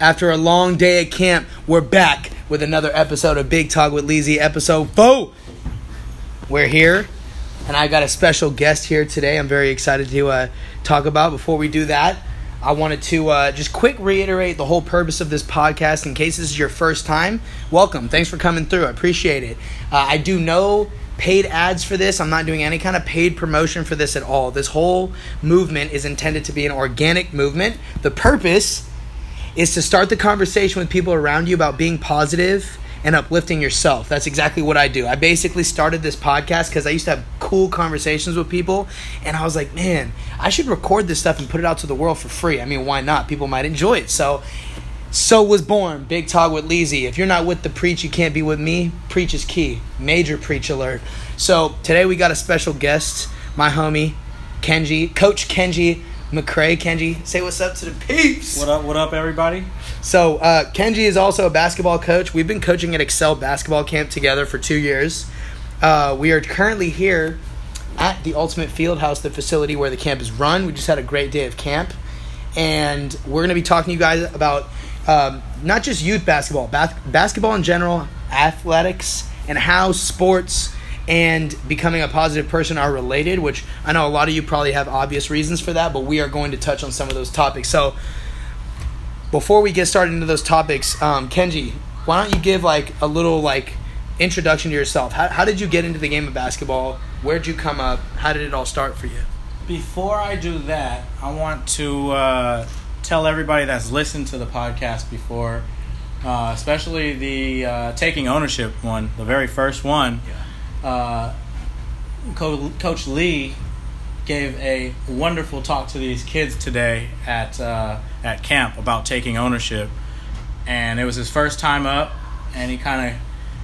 After a long day at camp, we're back with another episode of Big Talk with Leezy, episode four. We're here, and I got a special guest here today. I'm very excited to uh, talk about. Before we do that, I wanted to uh, just quick reiterate the whole purpose of this podcast. In case this is your first time, welcome. Thanks for coming through. I appreciate it. Uh, I do no paid ads for this. I'm not doing any kind of paid promotion for this at all. This whole movement is intended to be an organic movement. The purpose is to start the conversation with people around you about being positive and uplifting yourself. That's exactly what I do. I basically started this podcast because I used to have cool conversations with people, and I was like, man, I should record this stuff and put it out to the world for free. I mean, why not? People might enjoy it. So, so was born Big Talk with Leezy. If you're not with the preach, you can't be with me. Preach is key. Major preach alert. So today we got a special guest, my homie Kenji, Coach Kenji McCrae. Kenji, say what's up to the peeps. What up? What up, everybody? So uh, Kenji is also a basketball coach. We've been coaching at Excel Basketball Camp together for two years. Uh, we are currently here at the Ultimate Fieldhouse, the facility where the camp is run. We just had a great day of camp, and we're going to be talking to you guys about um, not just youth basketball, bas- basketball in general, athletics, and how sports and becoming a positive person are related, which I know a lot of you probably have obvious reasons for that, but we are going to touch on some of those topics. So, before we get started into those topics, um, Kenji, why don't you give like a little like introduction to yourself? How, how did you get into the game of basketball? Where'd you come up? How did it all start for you? Before I do that, I want to uh, tell everybody that's listened to the podcast before, uh, especially the uh, taking ownership one, the very first one. Uh, Co- Coach Lee gave a wonderful talk to these kids today at uh, at camp about taking ownership, and it was his first time up, and he kind of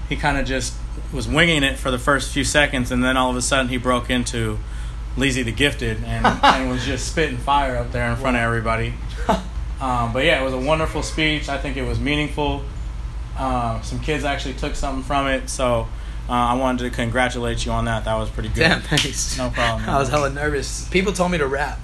he kind of just was winging it for the first few seconds, and then all of a sudden he broke into Leezy the Gifted and, and was just spitting fire up there in front of everybody. Um, but yeah, it was a wonderful speech. I think it was meaningful. Uh, some kids actually took something from it, so uh, I wanted to congratulate you on that. That was pretty good. Damn, thanks. No problem. I was hella nervous. People told me to rap.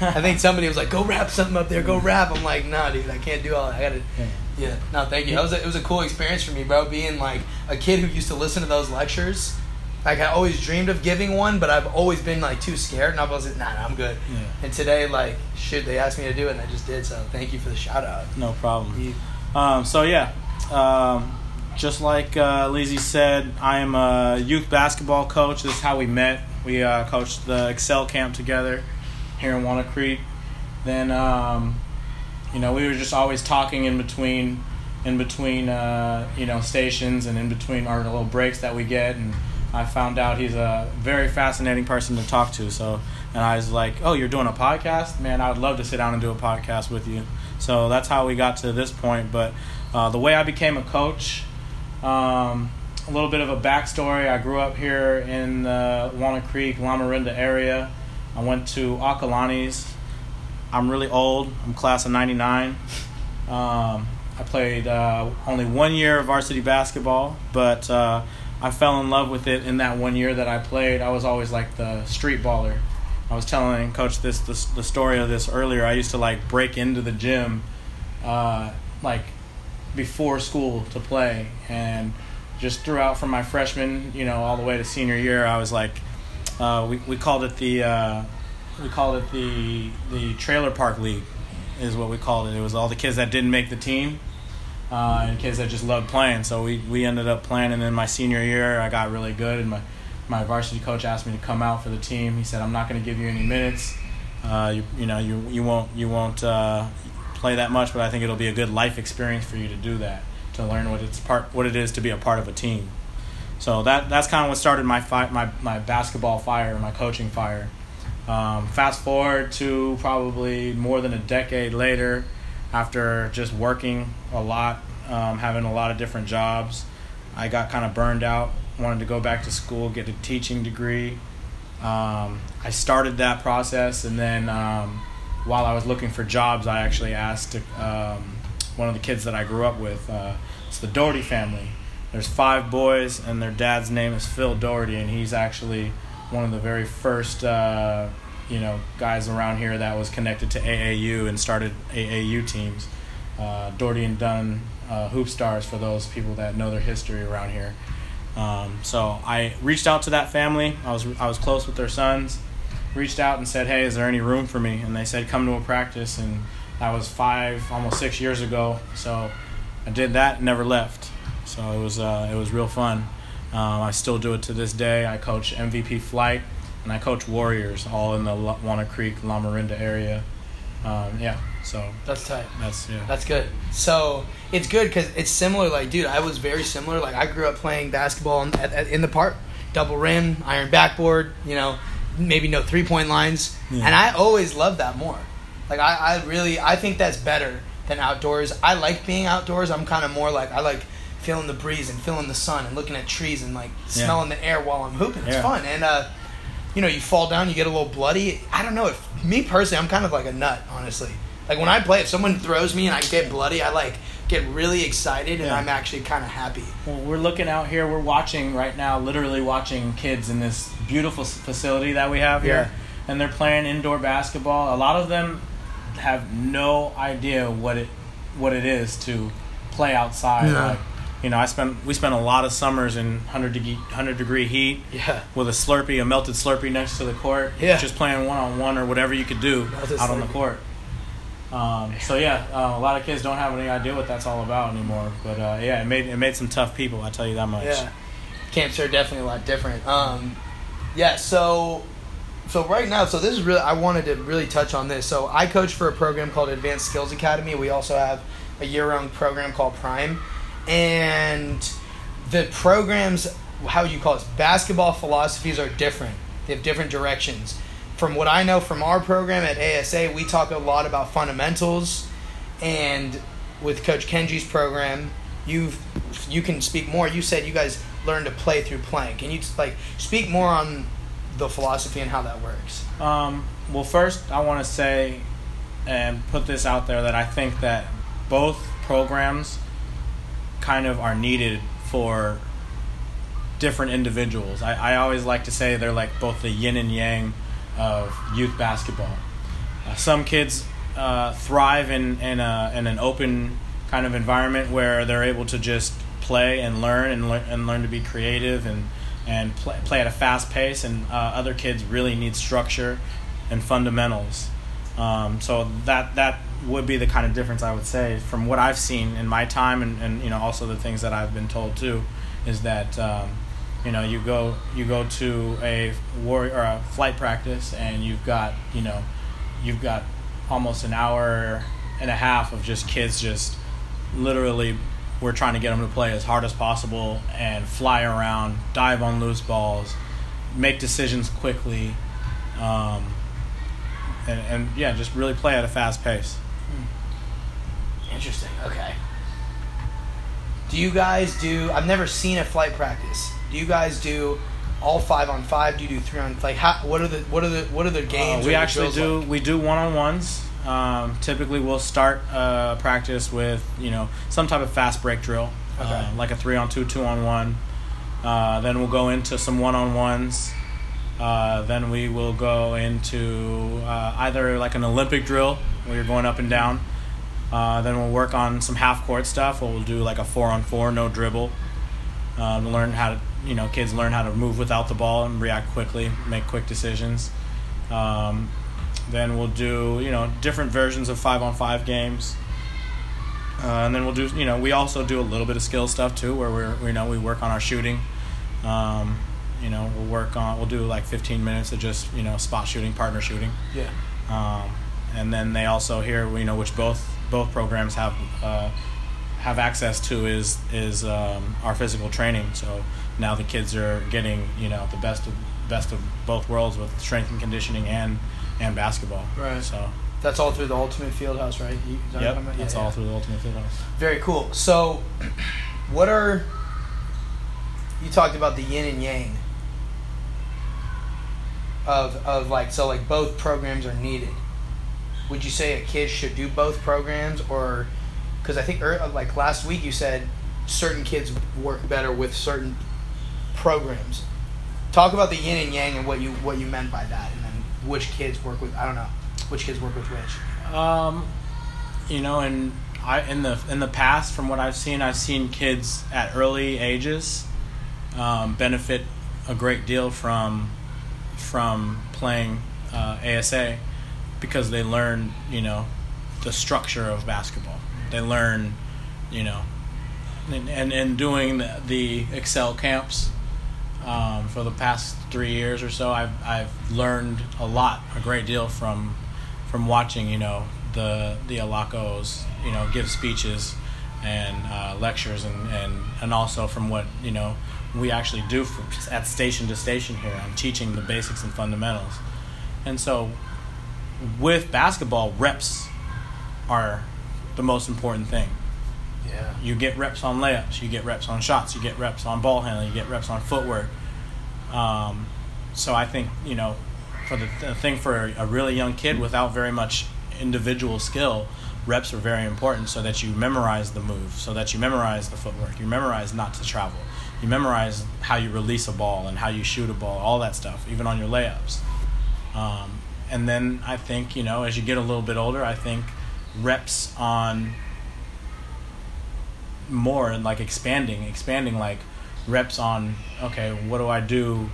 I think somebody was like, "Go rap something up there. Go rap." I'm like, "Nah, dude, I can't do all that. I gotta." Yeah. Yeah, no, thank you. That was a, it was a cool experience for me, bro. Being like a kid who used to listen to those lectures. Like I always dreamed of giving one, but I've always been like too scared, and I was like, "Nah, nah I'm good." Yeah. And today, like, shit, they asked me to do it, and I just did. So thank you for the shout out. No problem. Um, so yeah, um, just like uh, Leezy said, I am a youth basketball coach. This is how we met. We uh, coached the Excel camp together here in Walnut Creek. Then, um, you know, we were just always talking in between, in between, uh, you know, stations and in between our little breaks that we get. And I found out he's a very fascinating person to talk to. So, and I was like, "Oh, you're doing a podcast, man! I would love to sit down and do a podcast with you." So that's how we got to this point. But uh, the way I became a coach, um, a little bit of a backstory. I grew up here in the Walnut Creek, Lamorinda area. I went to Acalanes. I'm really old. I'm class of '99. Um, I played uh, only one year of varsity basketball, but uh, I fell in love with it in that one year that I played. I was always like the street baller. I was telling coach this, this the story of this earlier. I used to like break into the gym, uh, like before school to play, and just throughout from my freshman, you know, all the way to senior year, I was like, uh, we we called it the uh, we called it the the trailer park league, is what we called it. It was all the kids that didn't make the team, uh, and kids that just loved playing. So we we ended up playing, and then my senior year, I got really good, and my my varsity coach asked me to come out for the team. He said, "I'm not going to give you any minutes. Uh, you you know you you won't you won't uh, play that much, but I think it'll be a good life experience for you to do that, to learn what it's part what it is to be a part of a team." So that that's kind of what started my fi- my my basketball fire, my coaching fire. Um, fast forward to probably more than a decade later, after just working a lot, um, having a lot of different jobs, I got kind of burned out. Wanted to go back to school, get a teaching degree. Um, I started that process, and then um, while I was looking for jobs, I actually asked um, one of the kids that I grew up with. Uh, it's the Doherty family. There's five boys, and their dad's name is Phil Doherty, and he's actually one of the very first, uh, you know, guys around here that was connected to AAU and started AAU teams. uh, Doherty and Dunn uh, hoop stars for those people that know their history around here. Um, so I reached out to that family. I was I was close with their sons. Reached out and said, "Hey, is there any room for me?" And they said, "Come to a practice." And that was five, almost six years ago. So I did that, never left. So it was uh, it was real fun. Um, I still do it to this day. I coach MVP Flight and I coach Warriors, all in the Walnut Creek, La Lamorinda area. Um, yeah, so that's tight. That's yeah. That's good. So it's good because it's similar. Like, dude, I was very similar. Like, I grew up playing basketball in, at, at, in the park, double rim, iron backboard. You know, maybe no three point lines, yeah. and I always love that more. Like, I, I really, I think that's better than outdoors. I like being outdoors. I'm kind of more like I like feeling the breeze and feeling the sun and looking at trees and like smelling yeah. the air while I'm hooping. It's yeah. fun and. uh you know, you fall down, you get a little bloody. I don't know. If me personally, I'm kind of like a nut, honestly. Like when I play, if someone throws me and I get bloody, I like get really excited and yeah. I'm actually kind of happy. Well, we're looking out here. We're watching right now, literally watching kids in this beautiful facility that we have here, yeah. and they're playing indoor basketball. A lot of them have no idea what it what it is to play outside. Yeah. Like, you know, I spent we spent a lot of summers in 100 degree, 100 degree heat yeah. with a Slurpee, a melted Slurpee next to the court, yeah. just playing one on one or whatever you could do melted out Slurpee. on the court. Um, so yeah, uh, a lot of kids don't have any idea what that's all about anymore. But uh, yeah, it made it made some tough people. I tell you that much. Yeah, camps are definitely a lot different. Um, yeah, so so right now, so this is really I wanted to really touch on this. So I coach for a program called Advanced Skills Academy. We also have a year-round program called Prime and the programs how you call it basketball philosophies are different they have different directions from what i know from our program at asa we talk a lot about fundamentals. And with coach kenji's program you've you can speak more. You said you guys learn to play through playing. Can you like speak more on the philosophy and how that works? Um, well first i want to say and put this out there that i think that both programs kind of are needed for different individuals. I, I always like to say they're like both the yin and yang of youth basketball. Uh, some kids uh, thrive in in, a, in an open kind of environment where they're able to just play and learn and, le- and learn to be creative and and play, play at a fast pace. And uh, other kids really need structure and fundamentals. Um, so that that would be the kind of difference I would say from what I've seen in my time, and, and you know also the things that I've been told too, is that um, you know you go you go to a war or a flight practice and you've got you know you've got almost an hour and a half of just kids just literally we're trying to get them to play as hard as possible and fly around, dive on loose balls, make decisions quickly. Um, and, and yeah, just really play at a fast pace. Interesting. Okay. Do you guys do? I've never seen a flight practice. Do you guys do all five on five? Do you do three on like how? What are the what are the what are the uh, games? Uh, we actually do like? we do one on ones. Um, typically, we'll start uh, practice with you know some type of fast break drill, okay. uh, like a three on two, two on one. Uh, then we'll go into some one on ones. Uh, then we will go into uh, either like an Olympic drill where you're going up and down, uh, then we'll work on some half court stuff. We'll do like a four on four, no dribble. Um, learn how to, you know, kids learn how to move without the ball and react quickly, make quick decisions. Um, then we'll do, you know, different versions of five on five games. Uh, and then we'll do, you know, we also do a little bit of skill stuff too, where we're, you know, we work on our shooting. Um, you know, we'll work on, we'll do like 15 minutes of just, you know, spot shooting, partner shooting. Yeah. Um, and then they also here, you know, which both both programs have uh, have access to is is um, our physical training. So now the kids are getting you know the best of best of both worlds with strength and conditioning and and basketball. Right. So that's all through the Ultimate Fieldhouse, right? You, yep. Yeah, that's all through the Ultimate Fieldhouse. Very cool. So, what are you talked about the yin and yang of of like so like both programs are needed would you say a kid should do both programs or because i think like last week you said certain kids work better with certain programs. Talk about the yin and yang and what you what you meant by that and then which kids work with i don't know which kids work with which. Um you know in I in the in the past, from what I've seen, I've seen kids at early ages um, benefit a great deal from from playing uh, ASA because they learn, you know, the structure of basketball. They learn, you know, and and, and doing the, the Excel camps um, for the past three years or so, I've I've learned a lot, a great deal from from watching, you know, the the Alloccos, you know, give speeches and uh, lectures, and, and and also from what you know we actually do at station to station here. I'm teaching the basics and fundamentals, and so with basketball, reps are the most important thing. Yeah. You get reps on layups, you get reps on shots, you get reps on ball handling, you get reps on footwork. Um, so I think you know, for the, thing for a, a really young kid without very much individual skill, reps are very important so that you memorize the move, so that you memorize the footwork, you memorize not to travel, you memorize how you release a ball and how you shoot a ball, all that stuff, even on your layups. Um, and then I think you know, as you get a little bit older, I think reps on more and like expanding, expanding like reps on okay, what do I do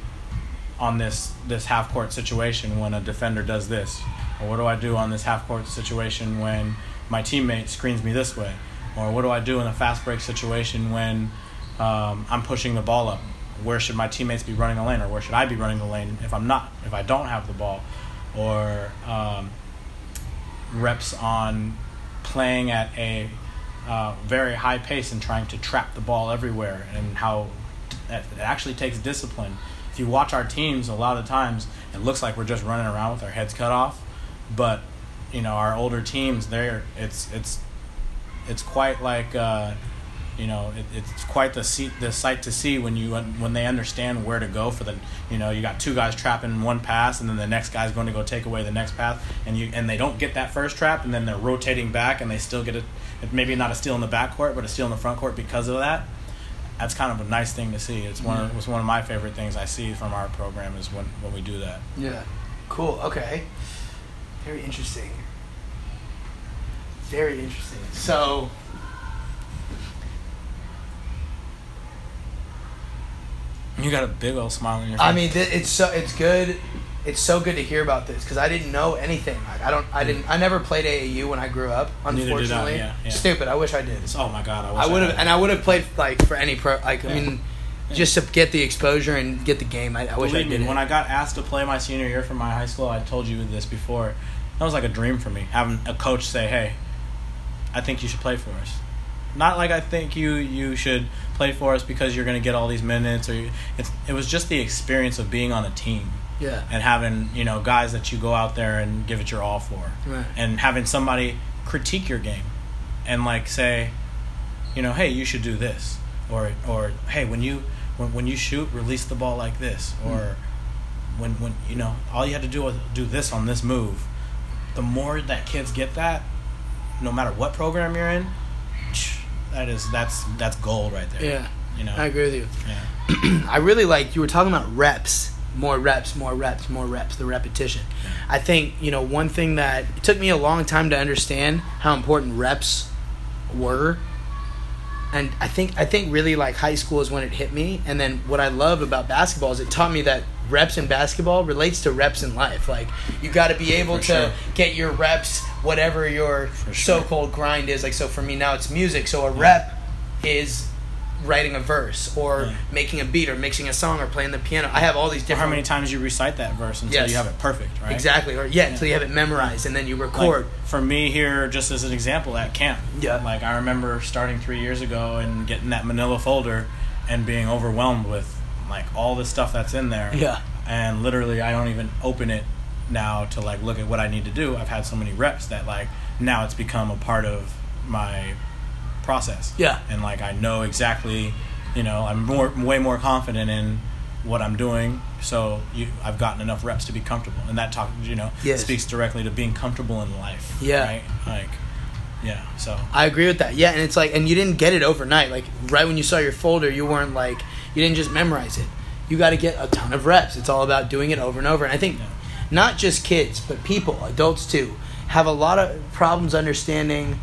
on this this half court situation when a defender does this, or what do I do on this half court situation when my teammate screens me this way, or what do I do in a fast break situation when um, I'm pushing the ball up? Where should my teammates be running the lane, or where should I be running the lane if I'm not, if I don't have the ball, or um, reps on playing at a uh, very high pace and trying to trap the ball everywhere, and how it actually takes discipline. If you watch our teams, a lot of times it looks like we're just running around with our heads cut off, but you know our older teams, they're it's it's it's quite like. Uh, you know, it, it's quite the see, the sight to see when you when they understand where to go for the. You know, you got two guys trapping one pass, and then the next guy's going to go take away the next pass, and you and they don't get that first trap, and then they're rotating back, and they still get it. Maybe not a steal in the back court, but a steal in the front court because of that. That's kind of a nice thing to see. It's one of, it's one of my favorite things I see from our program is when when we do that. Yeah. Cool. Okay. Very interesting. Very interesting. So. You got a big old smile on your face. I mean, th- it's so it's good. It's so good to hear about this because I didn't know anything. Like, I don't. I mm. didn't. I never played AAU when I grew up. Did I, Unfortunately, yeah, yeah. stupid. I wish I did. Oh my god, I, I would have, and I would have played like for any pro. Like I Yeah. mean, just to get the exposure and get the game. I, I wish I did. me, when I got asked to play my senior year for my high school, I told you this before. That was like a dream for me. Having a coach say, "Hey, I think you should play for us." Not like I think you you should play for us because you're going to get all these minutes, or you, it's it was just the experience of being on a team yeah. and having you know guys that you go out there and give it your all for, Right. and having somebody critique your game, and like say, you know, hey, you should do this, or or hey, when you when, when you shoot, release the ball like this, hmm. or when when you know all you had to do was do this on this move. The more that kids get that, no matter what program you're in, that is that's that's gold right there. Yeah. you know. I agree with you. Yeah. I really like you were talking about reps, more reps, more reps, more reps, the repetition. I think, you know, one thing that it took me a long time to understand how important reps were. And I think I think really like high school is when it hit me. And then what I love about basketball is it taught me that reps in basketball relates to reps in life. Like you got to be able For to sure. get your reps, whatever your sure. so-called grind is. Like so for me now it's music. So a rep is writing a verse or Yeah. making a beat or mixing a song or playing the piano. I have all these Or different how many times you recite that verse until Yes. you have it perfect, right? exactly or yeah, until you have it memorized and then you Like, record. for me here, just as an example, at camp. Yeah. Like I remember starting three years ago and getting that Manila folder and being overwhelmed with like all the stuff that's in there. Yeah. And literally, I don't even open it now to like look at what I need to do. I've had so many reps that like now it's become a part of my process. Yeah. And like I know exactly, you know, I'm more way more confident in what I'm doing. So you, I've gotten enough reps to be comfortable, and that talk, you know, Yes. speaks directly to being comfortable in life. Yeah. Right. Like, yeah. So I agree with that. Yeah, and it's like, and you didn't get it overnight. Like right when you saw your folder, you weren't like, you didn't just memorize it. You got to get a ton of reps. It's all about doing it over and over. And I think Yeah. Not just kids, but people, adults too, have a lot of problems understanding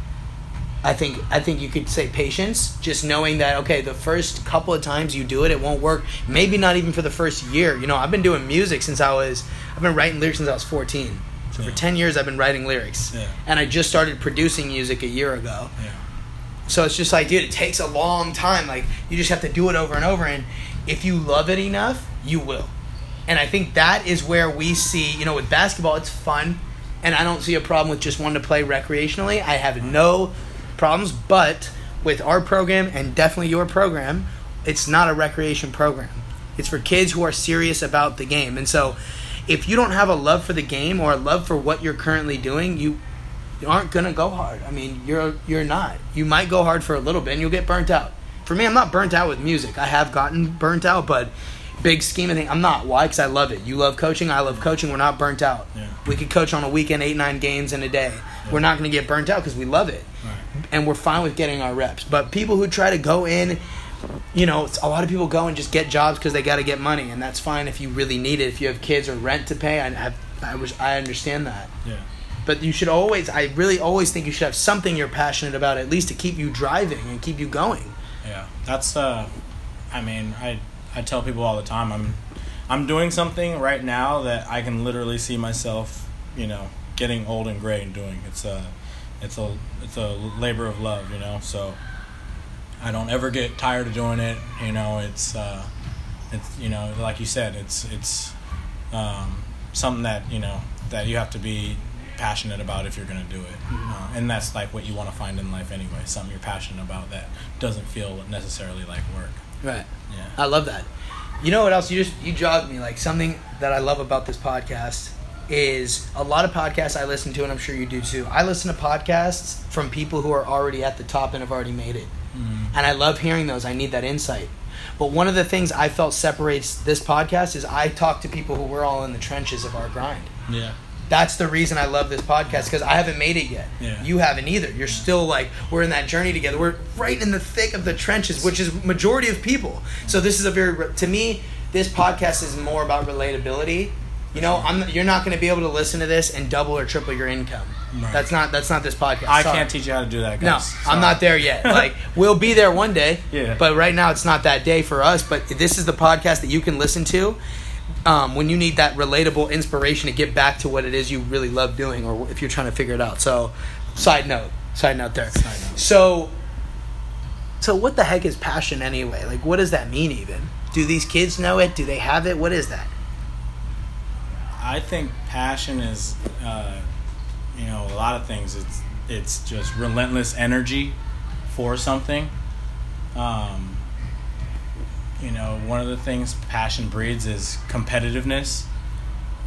I think I think you could say patience, just knowing that okay, the first couple of times you do it, it won't work. Maybe not even for the first year. You know, I've been doing music since I was I've been writing lyrics since I was 14. So Yeah. for 10 years I've been writing lyrics. Yeah. And I just started producing music a year ago. Yeah. So it's just like, dude, it takes a long time. Like you just have to do it over and over and if you love it enough, you will. And I think that is where we see, you know, with basketball, it's fun, and I don't see a problem with just wanting to play recreationally. I have no problems, but with our program and definitely your program, it's not a recreation program. It's for kids who are serious about the game. And so, if you don't have a love for the game or a love for what you're currently doing, you aren't gonna go hard. I mean, you're you're not. You might go hard for a little bit, and you'll get burnt out. For me, I'm not burnt out with music. I have gotten burnt out, but big scheme of thing, I'm not. Why? Because I love it. You love coaching. I love coaching. We're not burnt out. Yeah. We could coach on a weekend, eight nine games in a day. We're not gonna get burnt out because we love it, Right. and we're fine with getting our reps. But people who try to go in. You know, it's, a lot of people go and just get jobs because they got to get money, and that's fine if you really need it. If you have kids or rent to pay, I, I, I, was, I understand that Yeah. but you should always i really always think you should have something you're passionate about at least to keep you driving and keep you going Yeah, that's. Uh, I mean, I I tell people all the time. I'm I'm doing something right now that I can literally see myself, you know, getting old and gray and doing. It's a it's a it's a labor of love, you know. So I don't ever get tired of doing it. You know, it's uh, it's you know, like you said, it's it's um, something that you know that you have to be passionate about if you're going to do it uh, and that's like what you want to find in life anyway something you're passionate about that doesn't feel necessarily like work right. Yeah. I love that. You know what else? You just you jogged me. Like something that i love about this podcast is a lot of podcasts i listen to and i'm sure you do too i listen to podcasts from people who are already at the top and have already made it. Mm-hmm. And i love hearing those. I need that insight. But one of the things i felt separates this podcast is i talk to people who were all in the trenches of our grind. Yeah that's the reason I love this podcast because I haven't made it yet. Yeah. You haven't either. You're still like we're in that journey together. We're right in the thick of the trenches, which is majority of people. So this is a very to me this podcast is more about relatability. You know, I'm you're not going to be able to listen to this and double or triple your income. Right. That's not that's not this podcast. i Sorry. can't teach you how to do that No, guys I'm not there yet. Like we'll be there one day. Yeah. But right now it's not that day for us. But this is the podcast that you can listen to um, when you need that relatable inspiration to get back to what it is you really love doing, or if you're trying to figure it out. So, side note, side note there. Side note. So, so what the heck is passion anyway? Like, what does that mean? Even do these kids know it? Do they have it? What is that? i think passion is uh, you know a lot of things it's it's just relentless energy for something um, you know one of the things passion breeds is competitiveness.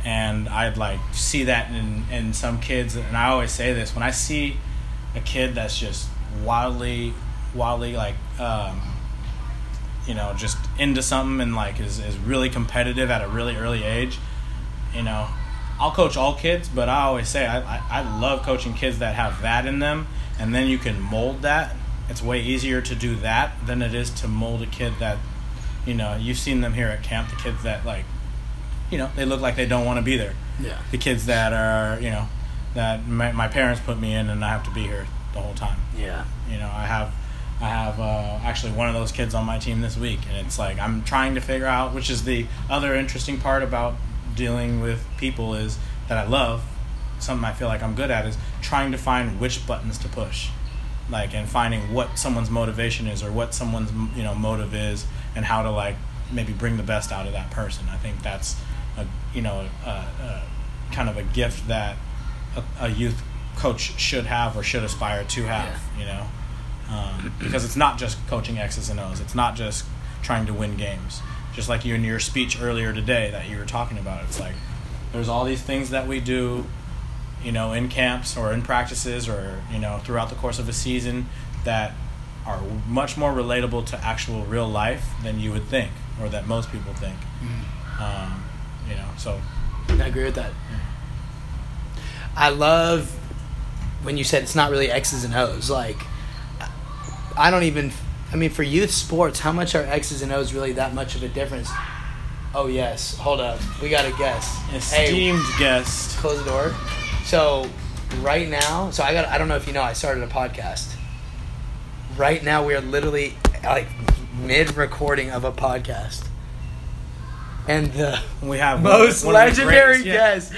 And i'd like see that in in some kids. And i always say this when i see a kid that's just wildly wildly like um, you know just into something and like is, is really competitive at a really early age you know i'll coach all kids but i always say I, I, I love coaching kids that have that in them. And then you can mold that. It's way easier to do that than it is to mold a kid that you know you've seen them here at camp the kids that like you know they look like they don't want to be there Yeah. the kids that are you know that my, my parents put me in and i have to be here the whole time Yeah. you know i have i have uh, actually one of those kids on my team this week and it's like i'm trying to figure out which is the other interesting part about dealing with people is that i love something i feel like i'm good at is trying to find which buttons to push like and finding what someone's motivation is or what someone's you know motive is and how to like maybe bring the best out of that person. I think that's a you know a, a kind of a gift that a, a youth coach should have or should aspire to have you know? Um, because it's not just coaching x's and o's. It's not just trying to win games. Just like you in your speech earlier today that you were talking about it's like there's all these things that we do you know in camps or in practices or you know throughout the course of a season that are much more relatable to actual real life than you would think or that most people think um, you know so I agree with that. I love when you said it's not really X's and O's. Like, I don't even. I mean, for youth sports, how much are X's and O's really that much of a difference? Oh yes, hold up, we got a guest. Hey, esteemed guest close the door. So, right now, so I got. I don't know if you know, I started a podcast. Right now we are literally like mid recording of a podcast. And the We have most one of the legendary greatest- yeah. guest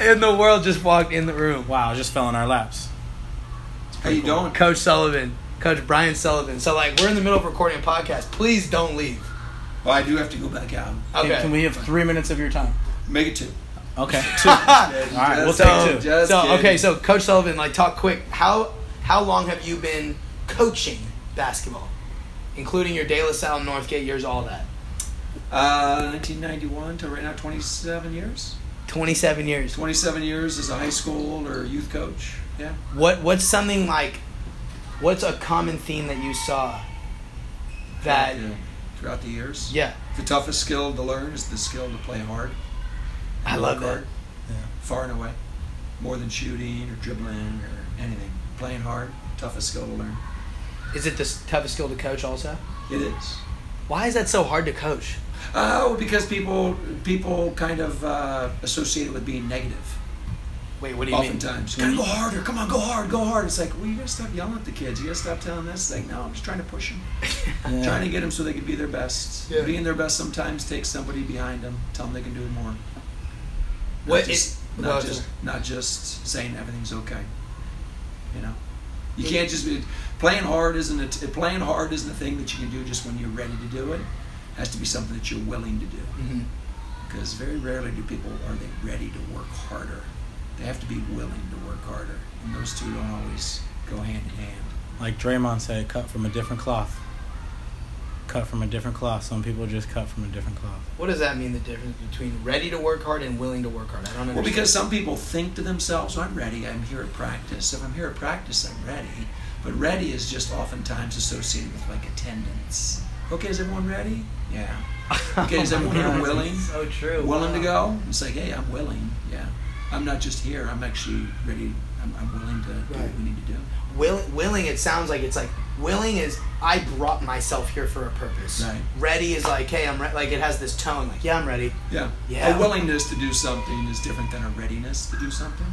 in the world just walked in the room. Wow, just fell in our laps. How you doing? Coach Sullivan, Coach Brian Sullivan. So like we're in the middle of recording a podcast. Please don't leave. Well, I do have to go back out. Can- Okay. Can, we have three minutes of your time? Make it two. Okay. Two. All right, we'll take two. Just so kidding. okay, so Coach Sullivan, like talk quick. How how long have you been coaching basketball, including your De La Salle, Northgate years, all that? Uh, 1991 to right now, 27 years. Twenty seven years. 27 years as a high school or youth coach. Yeah. What what's something like? What's a common theme that you saw? That Yeah. throughout the years. yeah, The toughest skill to learn is the skill to play hard. I love that. hard, Far and away. More than shooting or dribbling or anything. Playing hard, toughest skill to learn. Is it the toughest skill to coach? Also, It is. why is that so hard to coach? Oh, because people people kind of uh, associate it with being negative. Wait, what do you mean? Oftentimes, gotta go harder. Come on, go hard, go hard. It's like, well, you gotta stop yelling at the kids. You gotta stop telling this. It's like, no, I'm just trying to push them, Yeah. trying to get them so they can be their best. Yeah. Being their best sometimes takes somebody behind them, tell them they can do more. Not What just, is- not well, just not just saying everything's okay. You know, you can't just be playing hard. Isn't it? Playing hard isn't a thing that you can do just when you're ready to do it. It has to be something that you're willing to do hmm because very rarely do people are they ready to work harder. They have to be willing to work harder, and those two don't always go hand in hand. Like Draymond said, cut from a different cloth. Cut from a different cloth. Some people just cut from a different cloth. What does that mean? The difference between ready to work hard and willing to work hard? I don't understand. Well, because some people think to themselves, "I'm ready. I'm here at practice. If I'm here at practice, I'm ready." But ready is just oftentimes associated with like attendance. Okay, is everyone ready? Yeah. Okay, is everyone here willing? So true. Willing to go? It's like, hey, I'm willing. Yeah. I'm not just here. I'm actually ready. I'm, I'm willing to do what we need to do. Will, willing, it sounds like it's like willing is I brought myself here for a purpose. Right. Ready is like, hey, I'm re-, like it has this tone, like yeah, I'm ready. Yeah. Yeah. A willingness to do something is different than a readiness to do something.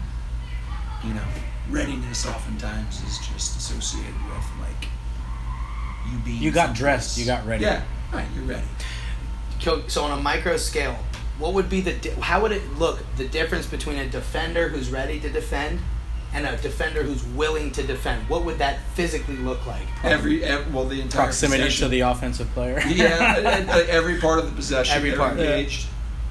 You know, readiness oftentimes is just associated with like you being. You got someplace. dressed, you got ready. Yeah. Right. You're ready. So so on a micro scale, what would be the di- how would it look the difference between a defender who's ready to defend and a defender who's willing to defend? What would that physically look like? Every, ev well the entire Proximity to the offensive player. yeah, and- and, uh, every part of the possession. Every they're part, yeah.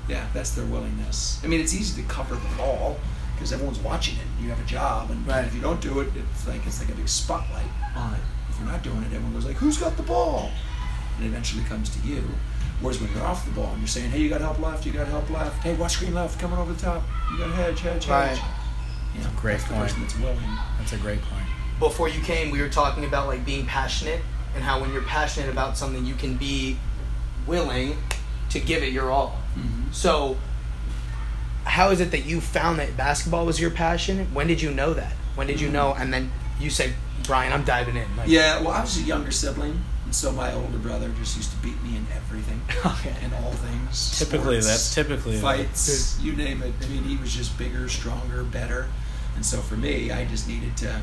Yeah. that's their willingness. I mean, it's easy to cover the ball because everyone's watching it. You have a job, and Right. if you don't do it, it's like it's like a big spotlight on it. If you're not doing it, everyone goes like, "Who's got the ball?" And it eventually comes to you. Whereas when you're off the ball and you're saying, "Hey, you got help left. You got help left. Hey, watch screen left. Coming over the top. You got hedge, hedge, Right. hedge." You know, Great that's point. person that's willing. That's a great point. Before you came, we were talking about like being passionate and how when you're passionate about something, you can be willing to give it your all. Mm-hmm. So, how is it that you found that basketball was your passion? When did you know that? When did you know? And then you say, Brian, I'm diving in. Like, Yeah, well, I was a younger sibling, and so my older brother just used to beat me in everything. Okay. in all things. Typically, Sports, that's typically fights, you name it. I mean, he was just bigger, stronger, better, and so for me, I just needed to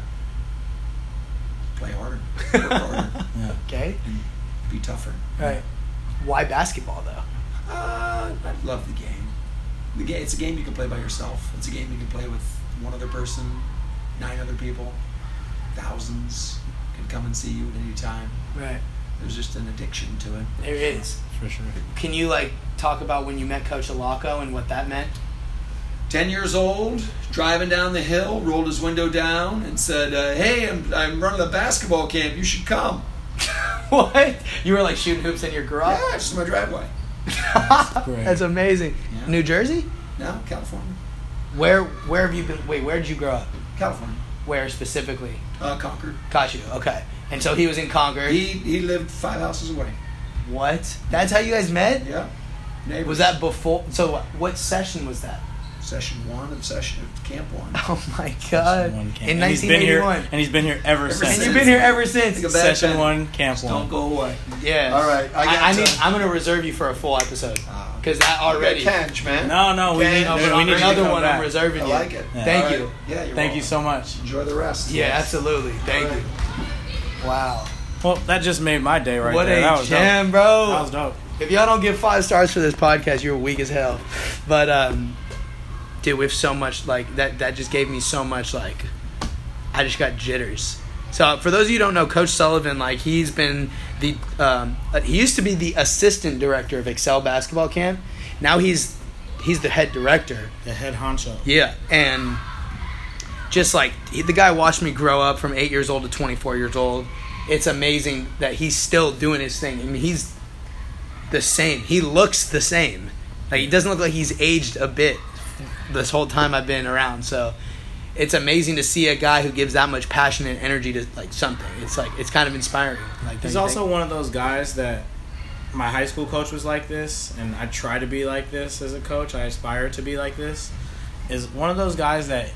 play harder, work harder, Yeah. Okay. and be tougher. Right. Why basketball though? Uh, I love the game. The game. It's a game you can play by yourself. It's a game you can play with one other person, nine other people, thousands can come and see you at any time. Right. There's just an addiction to it. There is. For sure. Can you like talk about when you met Coach Allocco and what that meant? 10 years old, driving down the hill, rolled his window down and said, uh, Hey, I'm, I'm running a basketball camp. You should come. what? You were like shooting hoops in your garage? Yeah, it's just my driveway. That's amazing. Yeah. New Jersey? No, California. Where where have you been? Wait, where did you grow up? California. Where specifically? Uh, Concord. Got you. Okay. And so he was in Concord. He, he lived five houses away. what? That's how you guys met? Yeah. Neighbors. Was that before? So what session was that? Session one of session of camp one? Oh my god! One camp. In and he's been here, 1981. and he's been here ever, Ever since. And you've been here ever since. Think. Session Ben. one, camp Just one. don't go away. Yeah. All right, I I, got I need. to- I'm gonna reserve you for a full episode Ah. because that already. Kenj, man. No, no, we Okay, need, no, we need another come one, I'm back. reserving I like it. Yeah. Thank All you. Yeah, you're Thank you so much. Enjoy the rest. Yeah, absolutely. Thank All you. Wow. Well, that just made my day right what there. a that was gem, dope. bro! That was dope. If y'all don't give five stars for this podcast, you're weak as hell. But um, dude, with so much like that, that just gave me so much like, I just got jitters. So for those of you who don't know, Coach Sullivan, like he's been the um, uh, he used to be the assistant director of Excel basketball camp. Now he's he's the head director. The head honcho. Yeah, and just like he, the guy watched me grow up from eight years old to 24 years old. It's amazing that he's still doing his thing. I mean, he's the same. He looks the same. Like he doesn't look like he's aged a bit this whole time I've been around. So it's amazing to see a guy who gives that much passion and energy to like something. It's like it's kind of inspiring. Like He's also think? one of those guys that my high school coach was like this, and I try to be like this as a coach. I aspire to be like this. Is one of those guys that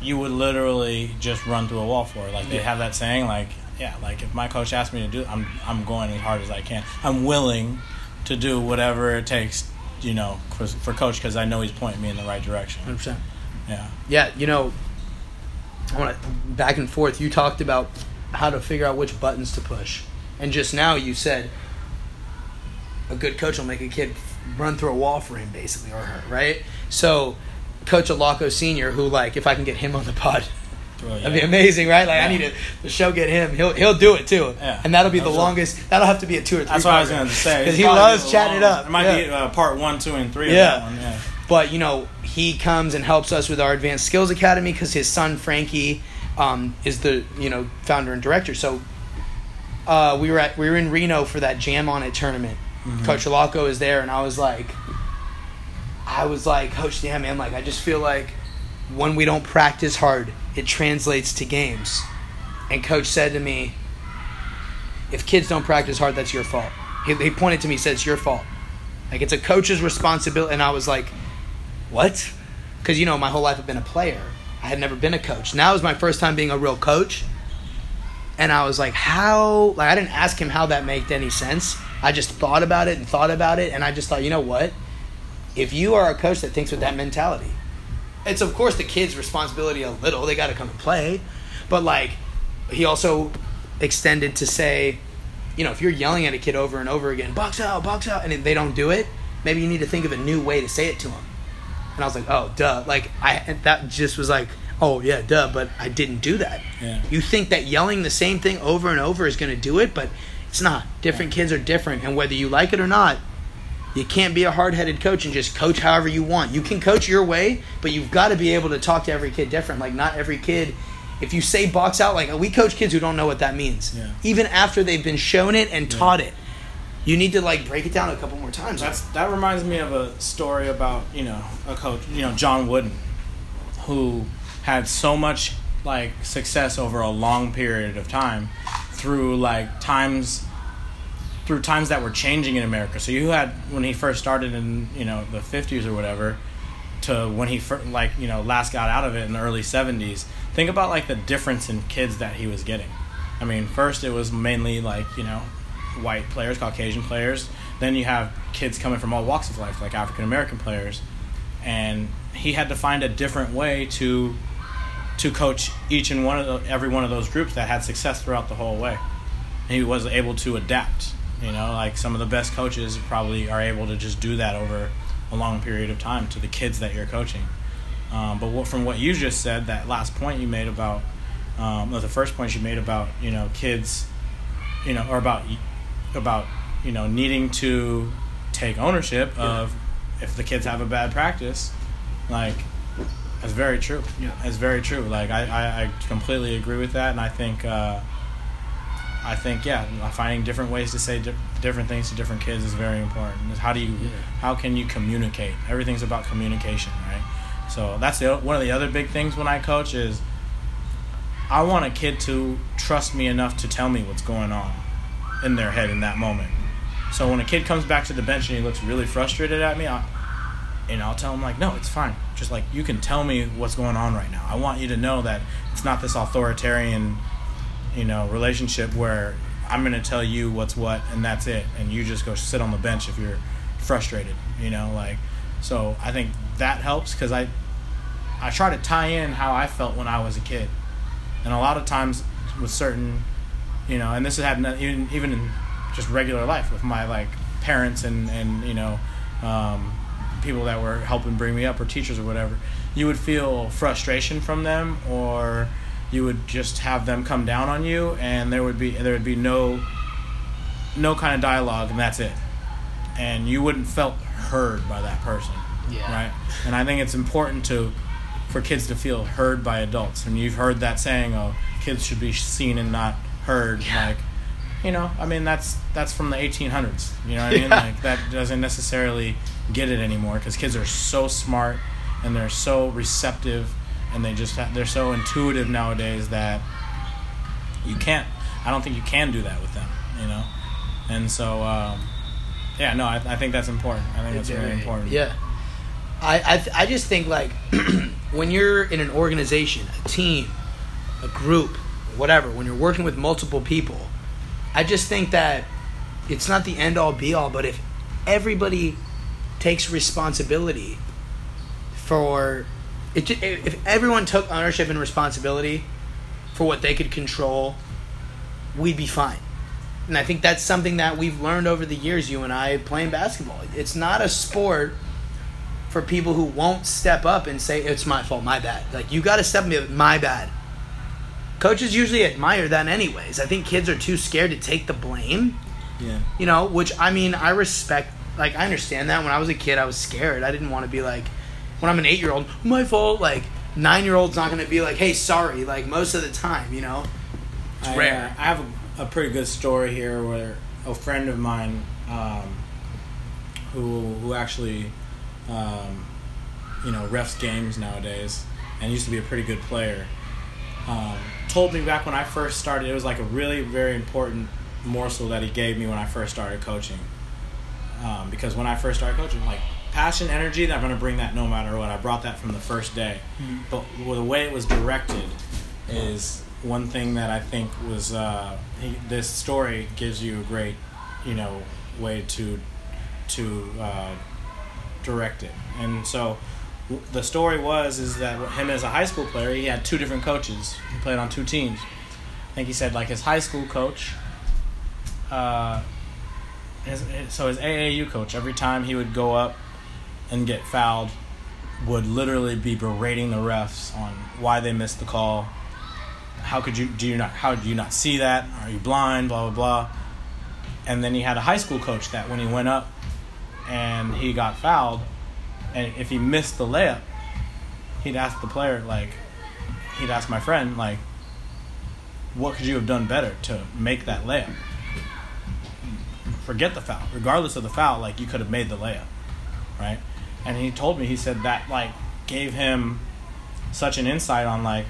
you would literally just run through a wall for. Like they have that saying, like yeah, like if my coach asked me to do, I'm I'm going as hard as I can. I'm willing to do whatever it takes, you know, for, for coach because I know he's pointing me in the right direction. 100%. Yeah. Yeah, you know, I want back and forth. You talked about how to figure out which buttons to push, and just now you said a good coach will make a kid run through a wall for him, basically, or her, right? So, Coach Allocco Senior, who like, if I can get him on the pod, That'd be amazing, right? Like, I need to the show get him. He'll he'll do it too, Yeah. and that'll be the Absolutely. longest. That'll have to be a two or three. That's what I was going to say. because he loves chatting it up. It might Yeah. be uh, part one, two, and three. Yeah. Of that one. Yeah. But you know, he comes and helps us with our Advanced Skills Academy because his son Frankie um, is the you know founder and director. So uh, we were at we were in Reno for that Jam on It tournament. Coach Allocco is there, and I was like, I was like, Coach, yeah, man, like I just feel like when we don't practice hard, it translates to games. And Coach said to me, if kids don't practice hard, that's your fault. He, he pointed to me, said it's your fault. Like it's a coach's responsibility. And I was like, what? Because you know, my whole life I've been a player. I had never been a coach. Now is my first time being a real coach. And I was like, how? Like I didn't ask him how that made any sense. I just thought about it and thought about it, and I just thought, you know what? If you are a coach that thinks with that mentality, it's of course the kid's responsibility a little. They got to come and play, but like he also extended to say, you know, if you're yelling at a kid over and over again, box out, box out, and they don't do it, maybe you need to think of a new way to say it to them. And I was like, oh, duh. Like I that just was like, oh yeah, duh. But I didn't do that. Yeah. You think that yelling the same thing over and over is going to do it, but it's not. Different kids are different, and whether you like it or not, you can't be a hard-headed coach and just coach however you want. You can coach your way, but you've got to be able to talk to every kid different. Like not every kid. If you say box out, like we coach kids who don't know what that means, Yeah. even after they've been shown it and taught it. You need to like break it down a couple more times. That's that reminds me of a story about you know a coach, you know John Wooden, who had so much like success over a long period of time through like times through times that were changing in America. So you had when he first started in you know the fifties or whatever to when he fir- like you know last got out of it in the early seventies. Think about like the difference in kids that he was getting. I mean, first it was mainly like you know white players, Caucasian players. Then you have kids coming from all walks of life, like African American players, and he had to find a different way to to coach each and one of the, every one of those groups that had success throughout the whole way. He was able to adapt. You know, like some of the best coaches probably are able to just do that over a long period of time to the kids that you're coaching. Um, but what, from what you just said, that last point you made about, um, or the first point you made about, you know, kids, you know, or about, about, you know, needing to take ownership of if the kids have a bad practice, like, that's very true. Yeah. It's very true. Like, I, I, I completely agree with that. And I think, uh, I think yeah, finding different ways to say di- different things to different kids is very important. How do you, how can you communicate? Everything's about communication, right? So that's the, one of the other big things when I coach is I want a kid to trust me enough to tell me what's going on in their head in that moment. So when a kid comes back to the bench and he looks really frustrated at me, I, and I'll tell him like, no, it's fine. Just like you can tell me what's going on right now. I want you to know that it's not this authoritarian, you know, relationship where I'm gonna tell you what's what and that's it, and you just go sit on the bench if you're frustrated. You know, like so. I think that helps because I I try to tie in how I felt when I was a kid, and a lot of times with certain you know, and this has happened even even in just regular life with my like parents and and you know, um, people that were helping bring me up or teachers or whatever. You would feel frustration from them, or you would just have them come down on you, and there would be there would be no no kind of dialogue, and that's it. And you wouldn't felt heard by that person, Yeah. right? And I think it's important to for kids to feel heard by adults. And you've heard that saying, "Oh, kids should be seen and not heard." Yeah. Like, you know, I mean, that's that's from the 1800s. You know what I mean? Yeah. Like that doesn't necessarily get it anymore because kids are so smart and they're so receptive and they just ha- they're so intuitive nowadays that you can't. I don't think you can do that with them. You know, and so um, yeah, no, I, I think that's important. I think that's very important. Yeah. I I, th- I just think like when you're in an organization, a team, a group, whatever, when you're working with multiple people, I just think that it's not the end all be all, but if everybody takes responsibility for it, if everyone took ownership and responsibility for what they could control, we'd be fine. And I think that's something that we've learned over the years, you and I, playing basketball. It's not a sport for people who won't step up and say, it's my fault, my bad. Like, you got to step up my bad. Coaches usually admire that, anyways. I think kids are too scared to take the blame, Yeah. you know, which I mean, I respect, like, I understand that. When I was a kid, I was scared. I didn't want to be like, when I'm an eight year old, my fault. Like, nine year old's not to be like, hey, sorry, like, most of the time, you know? It's I, rare. uh, I have a, a pretty good story here where a friend of mine, um, who who actually, um, you know, refs games nowadays, and used to be a pretty good player, um, told me back when I first started. It was like a really very important morsel that he gave me when I first started coaching. Um, because when I first started coaching, like passion, energy, that I'm going to bring that no matter what. I brought that from the first day. But the way it was directed is one thing that I think was uh, he, this story gives you a great, you know, way to to uh, direct it. And so w- the story was is that him as a high school player, he had two different coaches. He played on two teams. I think he said like his high school coach. Uh, his- so his AAU coach, every time he would go up and get fouled, would literally be berating the refs on why they missed the call. How could you do you not how do you not see that? Are you blind? Blah blah blah. And then he had a high school coach that when he went up and he got fouled, and if he missed the layup, he'd ask the player like, he'd ask my friend like, what could you have done better to make that layup? Forget the foul. Regardless of the foul, like you could have made the layup, right? And he told me he said that like gave him such an insight on like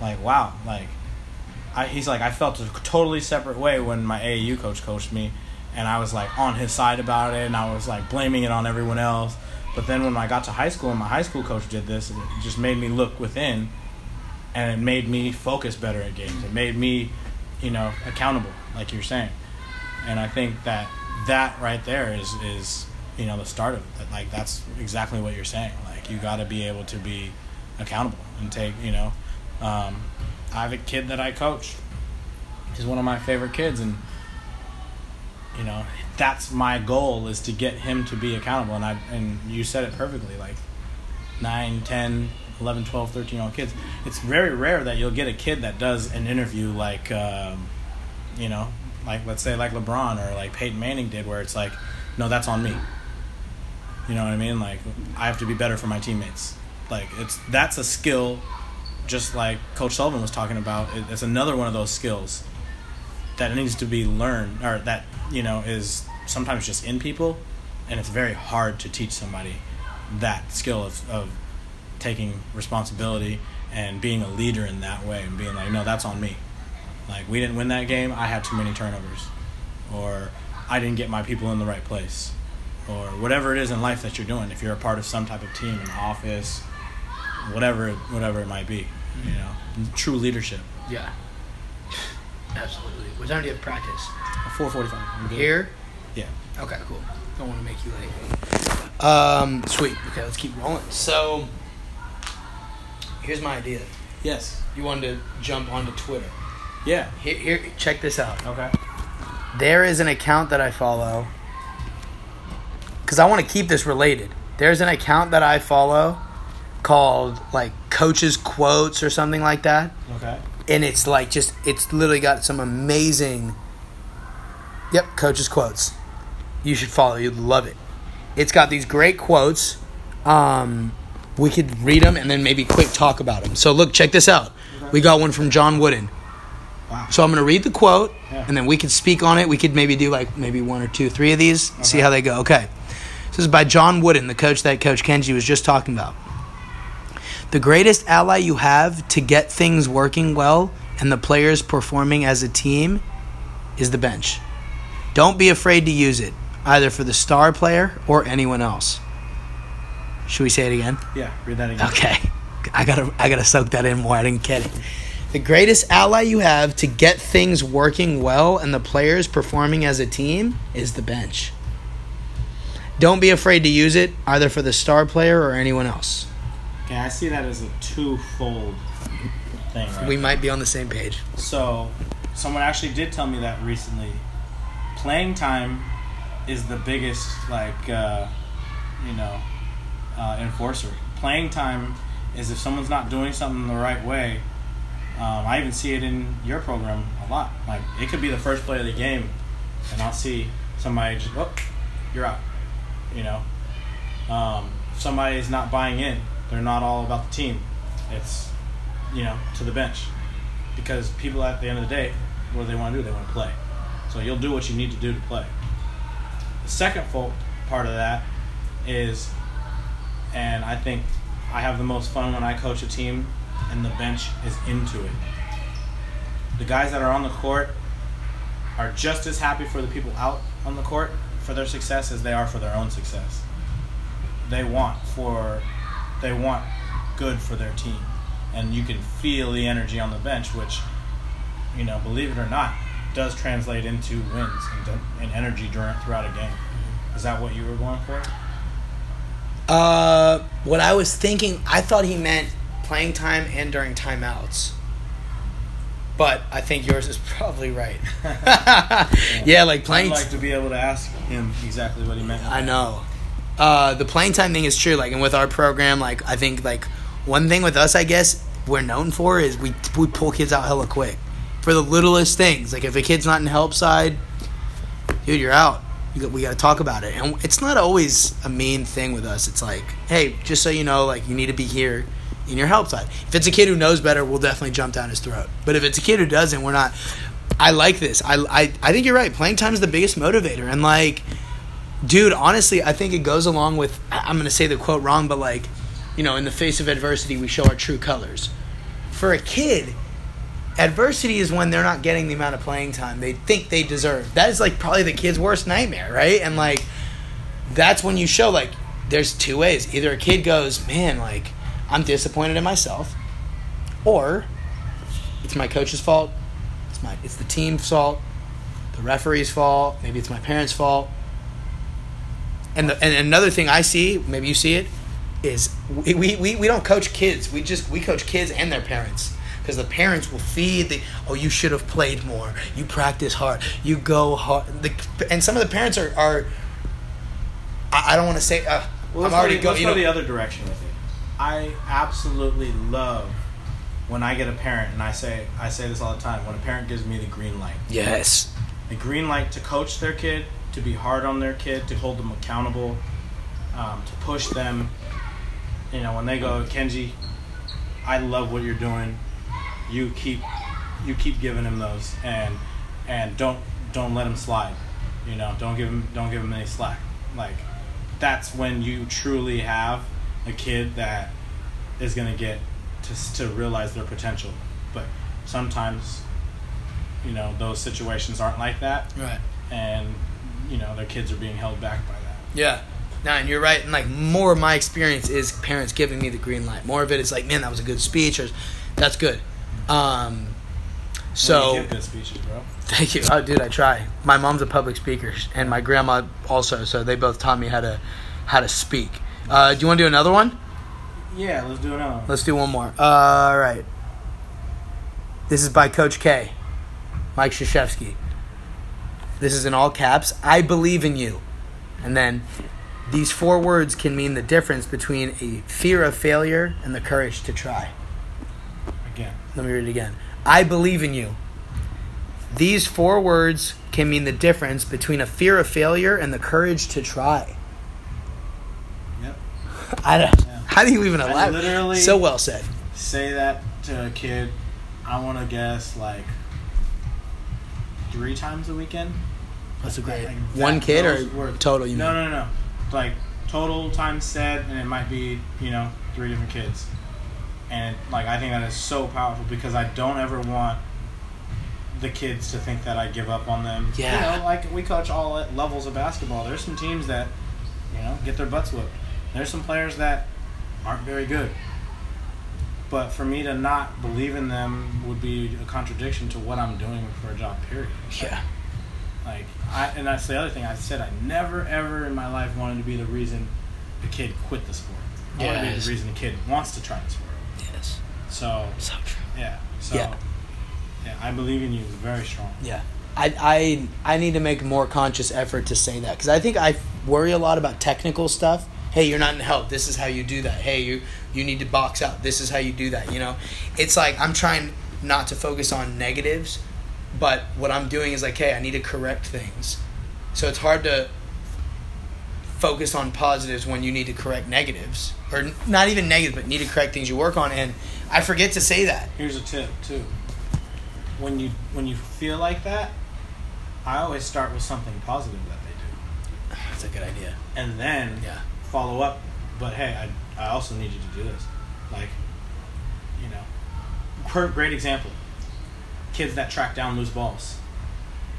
like wow like I, he's like I felt a totally separate way when my AAU coach coached me. And I was like on his side about it and I was like blaming it on everyone else. But then when I got to high school and my high school coach did this it just made me look within and it made me focus better at games. It made me you know accountable like you're saying. And I think that that right there is is you know the start of it. Like that's exactly what you're saying. Like you got to be able to be accountable and take you know um, I have a kid that I coach. He's one of my favorite kids and you know that's my goal is to get him to be accountable. And I and you said it perfectly like 9 10 11 12 13 year old kids. It's very rare that you'll get a kid that does an interview like um, you know like let's say like LeBron or like Peyton Manning did where it's like no that's on me you know what I mean? Like I have to be better for my teammates. Like it's that's a skill just like coach Sullivan was talking about. It, it's another one of those skills that needs to be learned or that you know is sometimes just in people and it's very hard to teach somebody that skill of, of taking responsibility and being a leader in that way and being like no that's on me. Like we didn't win that game. I had too many turnovers or i didn't get my people in the right place or whatever it is in life that you're doing if you're a part of some type of team an office whatever whatever it might be you know true leadership Yeah. Absolutely. What time do you have practice? 445 Here? yeah Okay, cool. Don't want to make you late. Um, sweet. Okay, let's keep rolling. So, here's my idea. yes You wanted to jump onto Twitter. Yeah. Here, here, check this out. Okay. There is an account that I follow because I want to keep this related. There's an account that I follow called like Coaches Quotes or something like that. Okay. and it's like just it's literally got some amazing yep coaches quotes you should follow you'd love it it's got these great quotes um, we could read them and then maybe quick talk about them so look check this out we got one from john wooden Wow. so i'm going to read the quote Yeah. and then we could speak on it we could maybe do like maybe one or two three of these see how they go okay this is by john wooden the coach that coach kenji was just talking about the greatest ally you have to get things working well and the players performing as a team is the bench. Don't be afraid to use it, either for the star player or anyone else. Should we say it again? Yeah. Read that again. Okay. I gotta I gotta soak that in more. I didn't get it. The greatest ally you have to get things working well and the players performing as a team is the bench. Don't be afraid to use it, either for the star player or anyone else. Yeah, I see that as a twofold thing. Right? We might be on the same page. So, someone actually did tell me that recently. Playing time is the biggest, like, uh, you know, uh, enforcer. Playing time is if someone's not doing something the right way. Um, I even see it in your program a lot. Like, it could be the first play of the game, and I'll see somebody just, oh, you're out. You know? Um, somebody's not buying in, they're not all about the team. It's, you know, to the bench because people at the end of the day, what do they want to do? They want to play. So you'll do what you need to do to play. The second fault part of that is, and I think I have the most fun when I coach a team and the bench is into it. The guys that are on the court are just as happy for the people out on the court for their success as they are for their own success. They want for they want good for their team and you can feel the energy on the bench, which, you know, believe it or not, does translate into wins and, and energy during, throughout a game. Is that what you were going for? Uh, what I was thinking, I thought he meant playing time and during timeouts. But I think yours is probably right. yeah, like I'd playing. like to be able to ask him exactly what he meant. I know. Uh, the playing time thing is true. Like, and with our program, like I think like one thing with us, I guess we're known for is we we pull kids out hella quick for the littlest things. Like if a kid's not in help side, dude, you're out. You we got to talk about it, and it's not always a mean thing with us. It's like, hey, just so you know, like you need to be here in your help side. If it's a kid who knows better, we'll definitely jump down his throat. But if it's a kid who doesn't, we're not. I like this. I I I think you're right. Playing time is the biggest motivator, and like dude honestly i think it goes along with i'm going to say the quote wrong but like you know in the face of adversity we show our true colors. For a kid adversity is when they're not getting the amount of playing time they think they deserve. That is like probably the kid's worst nightmare right? And like that's when you show like there's two ways. Either a kid goes man like i'm disappointed in myself or it's my coach's fault it's my it's the team's fault the referee's fault maybe it's my parents fault and, the, and another thing I see, maybe you see it, is we, we, we, don't coach kids. We just we coach kids and their parents because the parents will feed the oh you should have played more. You practice hard. You go hard. The, and some of the parents are are I, I don't want to say uh, Well, I'm already going. let's You know, the other direction with it. I absolutely love when I get a parent, and I say I say this all the time. When a parent gives me the green light, yes. the green light to coach their kid, to be hard on their kid, to hold them accountable, um, to push them. You know, when they go, Kenji, I love what you're doing. You keep, you keep giving him those, and and don't don't let him slide. You know, don't give him don't give him any slack. Like that's when you truly have a kid that is gonna get to to realize their potential. But sometimes, you know, those situations aren't like that Right. and you know their kids are being held back by that. Yeah. Nah, and you're right. And like more of my experience is parents giving me the green light. More of it is like, man, that was a good speech, or that's good. Um, so Well, you give good speeches, bro. Thank you. Oh, dude, I try. My mom's a public speaker, and my grandma also. So they both taught me how to how to speak. Uh, do you want to do another one? Yeah, let's do another. one. Let's do one more. all right. This is by Coach K. Mike Krzyzewski. This is in all caps. I believe in you. And then these four words can mean the difference between a fear of failure and the courage to try. Again. Let me read it again. I believe in you. These four words can mean the difference between a fear of failure and the courage to try. Yep. I don't. How do you even elaborate? literally- so well said. Say that to a kid. I want to guess like three times a weekend. That's a great Like, one kid or total. You No, mean? no, no. Like total time said, and it might be you know three different kids. And like I think that is so powerful because I don't ever want the kids to think that I give up on them. Yeah. You know, like we coach all levels of basketball. There's some teams that you know get their butts whooped. There's some players that aren't very good. But for me to not believe in them would be a contradiction to what I'm doing for a job. Period. Yeah. Like, I, and that's the other thing I said. I never ever in my life wanted to be the reason a kid quit the sport. I want to be the reason a kid wants to try the sport. Yes. So So true. yeah, so Yeah. yeah, I believe in you very strong. Yeah. I, I I need to make a more conscious effort to say that because I think I worry a lot about technical stuff. Hey, you're not in help. This is how you do that. Hey, you you need to box out. This is how you do that. You know, it's like I'm trying not to focus on negatives, but what I'm doing is like, hey, I need to correct things. So it's hard to focus on positives when you need to correct negatives, or not even negatives, but need to correct things you work on. And I forget to say that. Here's a tip too. When you when you feel like that, I always start with something positive that they do, That's a good idea. and then Yeah. Follow up. But hey, I I also need you to do this. Like, you know, great, great example. Kids that track down loose balls.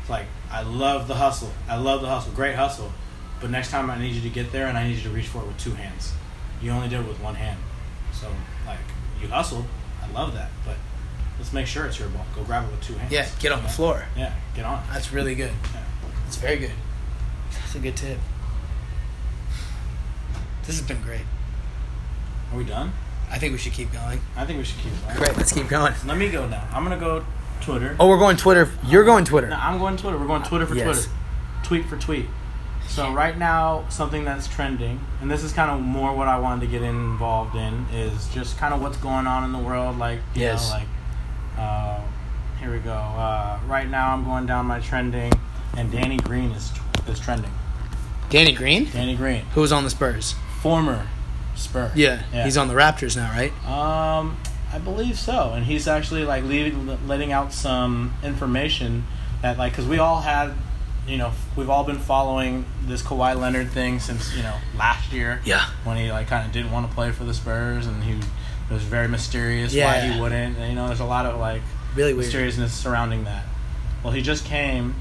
It's like I love the hustle. I love the hustle. Great hustle. But next time I need you to get there and I need you to reach for it with two hands. You only did it with one hand. So like you hustled. I love that. But let's make sure it's your ball. Go grab it with two hands. Yeah, get on the floor. Yeah, get on. That's really good. Yeah. That's very good. That's a good tip. This has been great. Are we done? I think we should keep going. I think we should keep going. Great, let's keep going. Let me go now. I'm gonna go Twitter. Oh, we're going Twitter. You're going Twitter. No, I'm going Twitter. We're going Twitter for Yes. Twitter. Tweet for tweet. So right now, something that's trending, and this is kind of more what I wanted to get involved in, is just kind of what's going on in the world. Like, you Yes. know, like, uh, here we go. Uh, right now, I'm going down my trending, and Danny Green is is trending. Danny Green, Danny Green, who was on the Spurs. Former Spur. Yeah, he's on the Raptors now, right? Um, I believe so, and he's actually like leaving, letting out some information that like because we all had, you know, we've all been following this Kawhi Leonard thing since you know last year. Yeah. When he like kind of didn't want to play for the Spurs, and he it was very mysterious why he wouldn't. And, you know, there's a lot of like Really weird. mysteriousness surrounding that. Well, he just came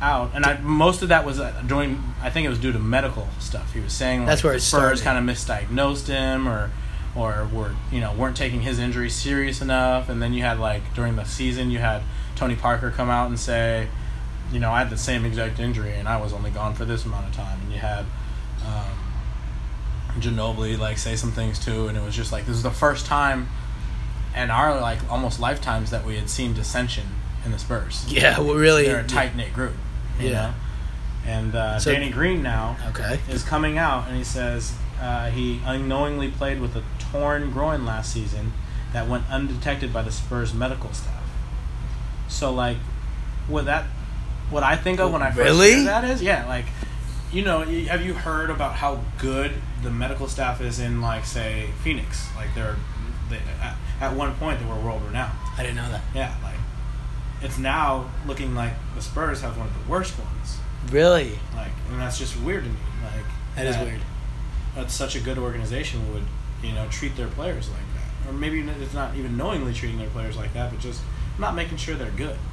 out, and I most of that was uh, during. I think it was due to medical stuff. He was saying like, That's where the Spurs kind of misdiagnosed him, or or were you know weren't taking his injury serious enough. And then you had like during the season, you had Tony Parker come out and say, you know, I had the same exact injury, and I was only gone for this amount of time. And you had. Um, Ginobili like say some things too, and it was just like this is the first time in our like almost lifetimes that we had seen dissension in the Spurs. Yeah, well, really. They're a tight knit group. Yeah. Know? And uh, So- Danny Green now Okay. is coming out and he says uh, he unknowingly played with a torn groin last season that went undetected by the Spurs medical staff. So like, what that, what I think of when I first Really? hear that is yeah, like, you know, have you heard about how good the medical staff is in like say Phoenix? Like they're, they, at, at one point they were world renowned. I didn't know that. Yeah, like it's now looking like the Spurs have one of the worst ones. Really? Like, and that's just weird to me. Like That is weird. That's such a good organization would you know treat their players like that, or maybe it's not even knowingly treating their players like that, but just not making sure they're good.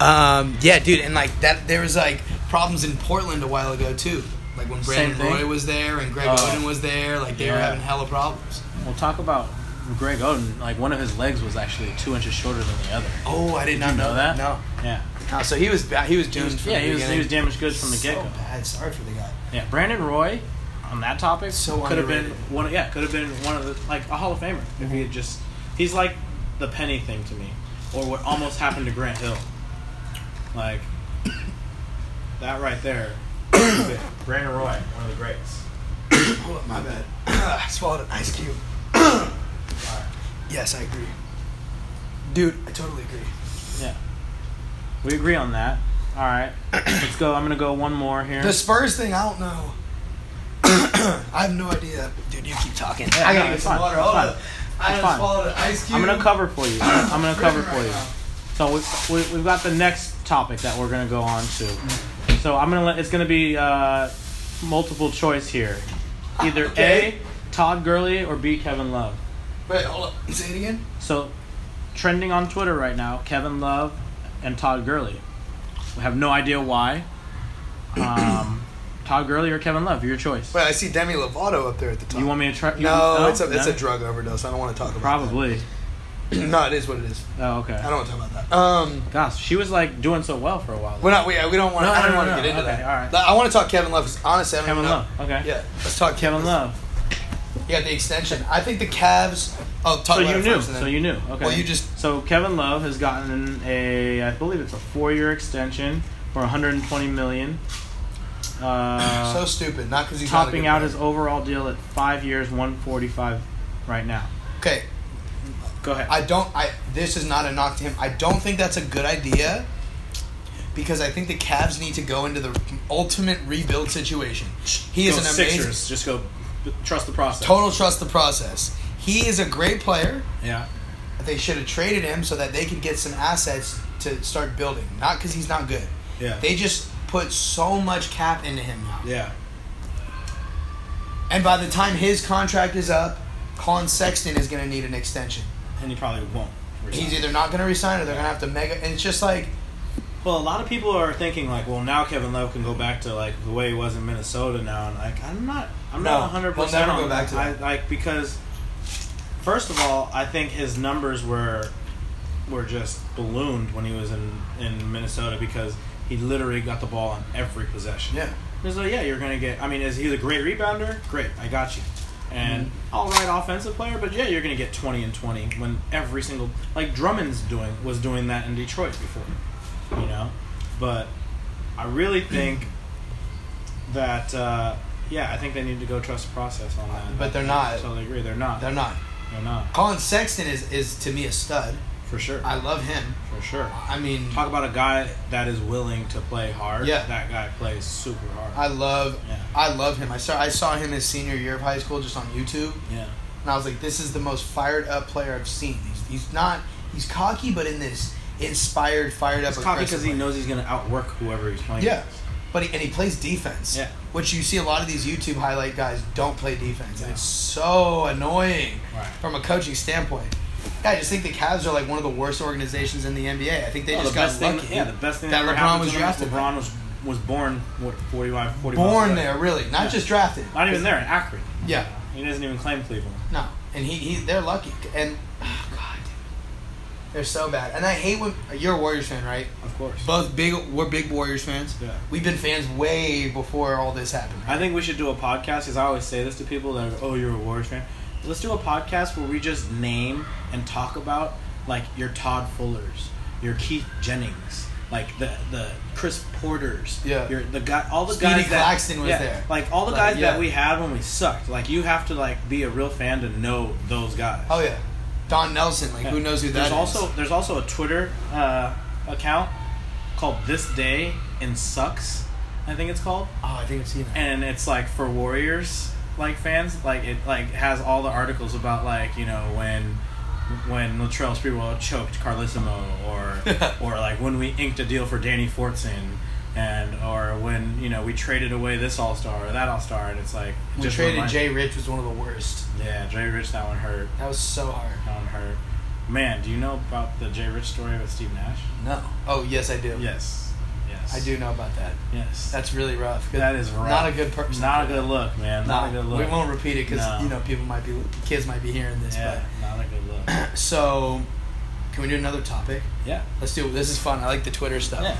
Um, yeah, dude, and like that, there was like problems in Portland a while ago too. Like when Same Brandon thing? Roy was there and Greg Oh. Oden was there, like they were Yeah. having hella problems. We'll talk about Greg Oden. Like one of his legs was actually two inches shorter than the other. Oh, I did Did not you know that? No. Yeah, Oh, so he was ba- he was doomed. from yeah. the He was he was damaged goods from the get go. bad. Sorry for the guy. Yeah, Brandon Roy. on that topic So could have been underrated. one. Yeah, could have been one of the like a Hall of Famer if he had just. He's like the penny thing to me, or what almost happened to Grant Hill. Like that right there. Brandon Roy, one of the greats. Hold oh, up, my bad. I swallowed an ice cube. yes, I agree. Dude, I totally agree. Yeah, we agree on that. All right, let's go. I'm gonna go one more here. The Spurs thing, I don't know. I have no idea. Dude, you keep talking. Yeah, I gotta get some fine, water. Hold fine. up. I It's just fine. swallowed an ice cube. I'm gonna cover for you. I'm gonna cover Dripping for right you. now. So we, we, we've got the next topic that we're gonna go on to. So I'm gonna let it's gonna be uh, multiple choice here. Either Okay. A, Todd Gurley, or B, Kevin Love. Wait, hold up. Say it again. So trending on Twitter right now, Kevin Love and Todd Gurley. We have no idea why. Um, Todd Gurley or Kevin Love, your choice. Wait, I see Demi Lovato up there at the top. You want me to try? you- no, it's a it's No? a drug overdose. I don't want to talk about. Probably. No, it is what it is. Oh, okay. I don't want to talk about that. Um, Gosh, she was like doing so well for a while. we're not. We, we don't want. No, I don't no, want to no. get into Okay, that. all right. I want to talk Kevin Love. honestly, I don't Kevin know. Love. Okay. Yeah, let's talk Kevin Love. Yeah, the extension. I think the Cavs. Oh, talk So about you knew. first So you knew. Okay. Well, you just- So Kevin Love has gotten a, I believe it's a four-year extension for 120 million. Uh, so stupid. Not because he's topping out player. his overall deal at five years, 145 right now. Okay, Go ahead. I don't. I this is not a knock to him. I don't think that's a good idea because I think the Cavs need to go into the ultimate rebuild situation. He is Go an amazing. Just go. Trust the process. Total trust the process. He is a great player. Yeah. They should have traded him so that they could get some assets to start building. Not because he's not good. Yeah. They just put so much cap into him now. yeah. And by the time his contract is up, Collin Sexton is going to need an extension. And he probably won't. resign. He's either not going to resign or they're going to have to mega. And it's just like, Well, a lot of people are thinking like, well, now Kevin Love can go back to like the way he was in Minnesota now, and like I'm not, I'm No, not 100 he'll percent never on go back to I, that. like because first of all, I think his numbers were were just ballooned when he was in in Minnesota because he literally got the ball on every possession. yeah. It's like, yeah, you're gonna get. I mean, is he a great rebounder? Great, I got you. And Mm-hmm. all right, offensive player, but yeah, you're gonna get 20 and 20 when every single like Drummond's doing was doing that in Detroit before, you know. But I really think that uh, yeah, I think they need to go trust the process on that. But they're not. I totally agree. They're not. They're not. They're not Collin Sexton is, is to me a stud. For sure. I love him. for sure. I mean, Talk about a guy that is willing to play hard. Yeah. that guy plays super hard. I love Yeah. I love him. I saw I saw him his senior year of high school just on YouTube, yeah. and I was like, this is the most fired up player I've seen. He's, he's not he's cocky, but in this inspired, fired up. Cocky because he knows he's going to outwork whoever he's playing. Yeah, but he, and he plays defense. Yeah. which you see a lot of these YouTube highlight guys don't play defense, and it's so annoying Right. from a coaching standpoint. Yeah, I just think the Cavs are like one of the worst organizations in the NBA. I think they oh, Well, just the got lucky. thing, yeah, the best thing that that, LeBron was to them is drafted. LeBron was was born what 45, 40 Born there, really, not Yeah. just drafted. Not even there in Akron. Yeah. He doesn't even claim Cleveland. No, and he, he they're lucky, and oh God, they're so bad. And I hate when you're a Warriors fan, right? Of course. Both big, we're big Warriors fans. Yeah. We've been fans way before all this happened. I think we should do a podcast because I always say this to people that are, oh, you're a Warriors fan. Let's do a podcast where we just name and talk about like your Todd Fullers, your Keith Jennings, like the the Chris Porters, Yeah. your the guy, all the Speedy guys that Claxton was yeah, there. like all the Like, guys yeah. that we had when we sucked. Like you have to like be a real fan to know those guys. Oh yeah, Don Nelson. Like Yeah. who knows who that there's is? also there's also a Twitter uh, account called This Day in Sucks, I think it's called, oh, I think I've seen that. and it's like for Warriors like fans. Like it like has all the articles about like you know when when Latrell Sprewell choked Carlesimo, or or like when we inked a deal for Danny Fortson. And or when you know we traded away this all star or that all star, and it's like we traded Jay Rich was one of the worst. Yeah, Jay Rich, that one hurt. That was so hard. That one hurt. Man, do you know about the Jay Rich story with Steve Nash? No. Oh yes, I do. Yes. Yes. I do know about that. Yes. That's really rough. that is rough. Not a good person. Not a good look, man. Not a good look. We won't repeat it because No. you know people might be kids might be hearing this. Yeah, not a good look. So, can we do another topic? Yeah. Let's do. This is fun. I like the Twitter stuff. Yeah.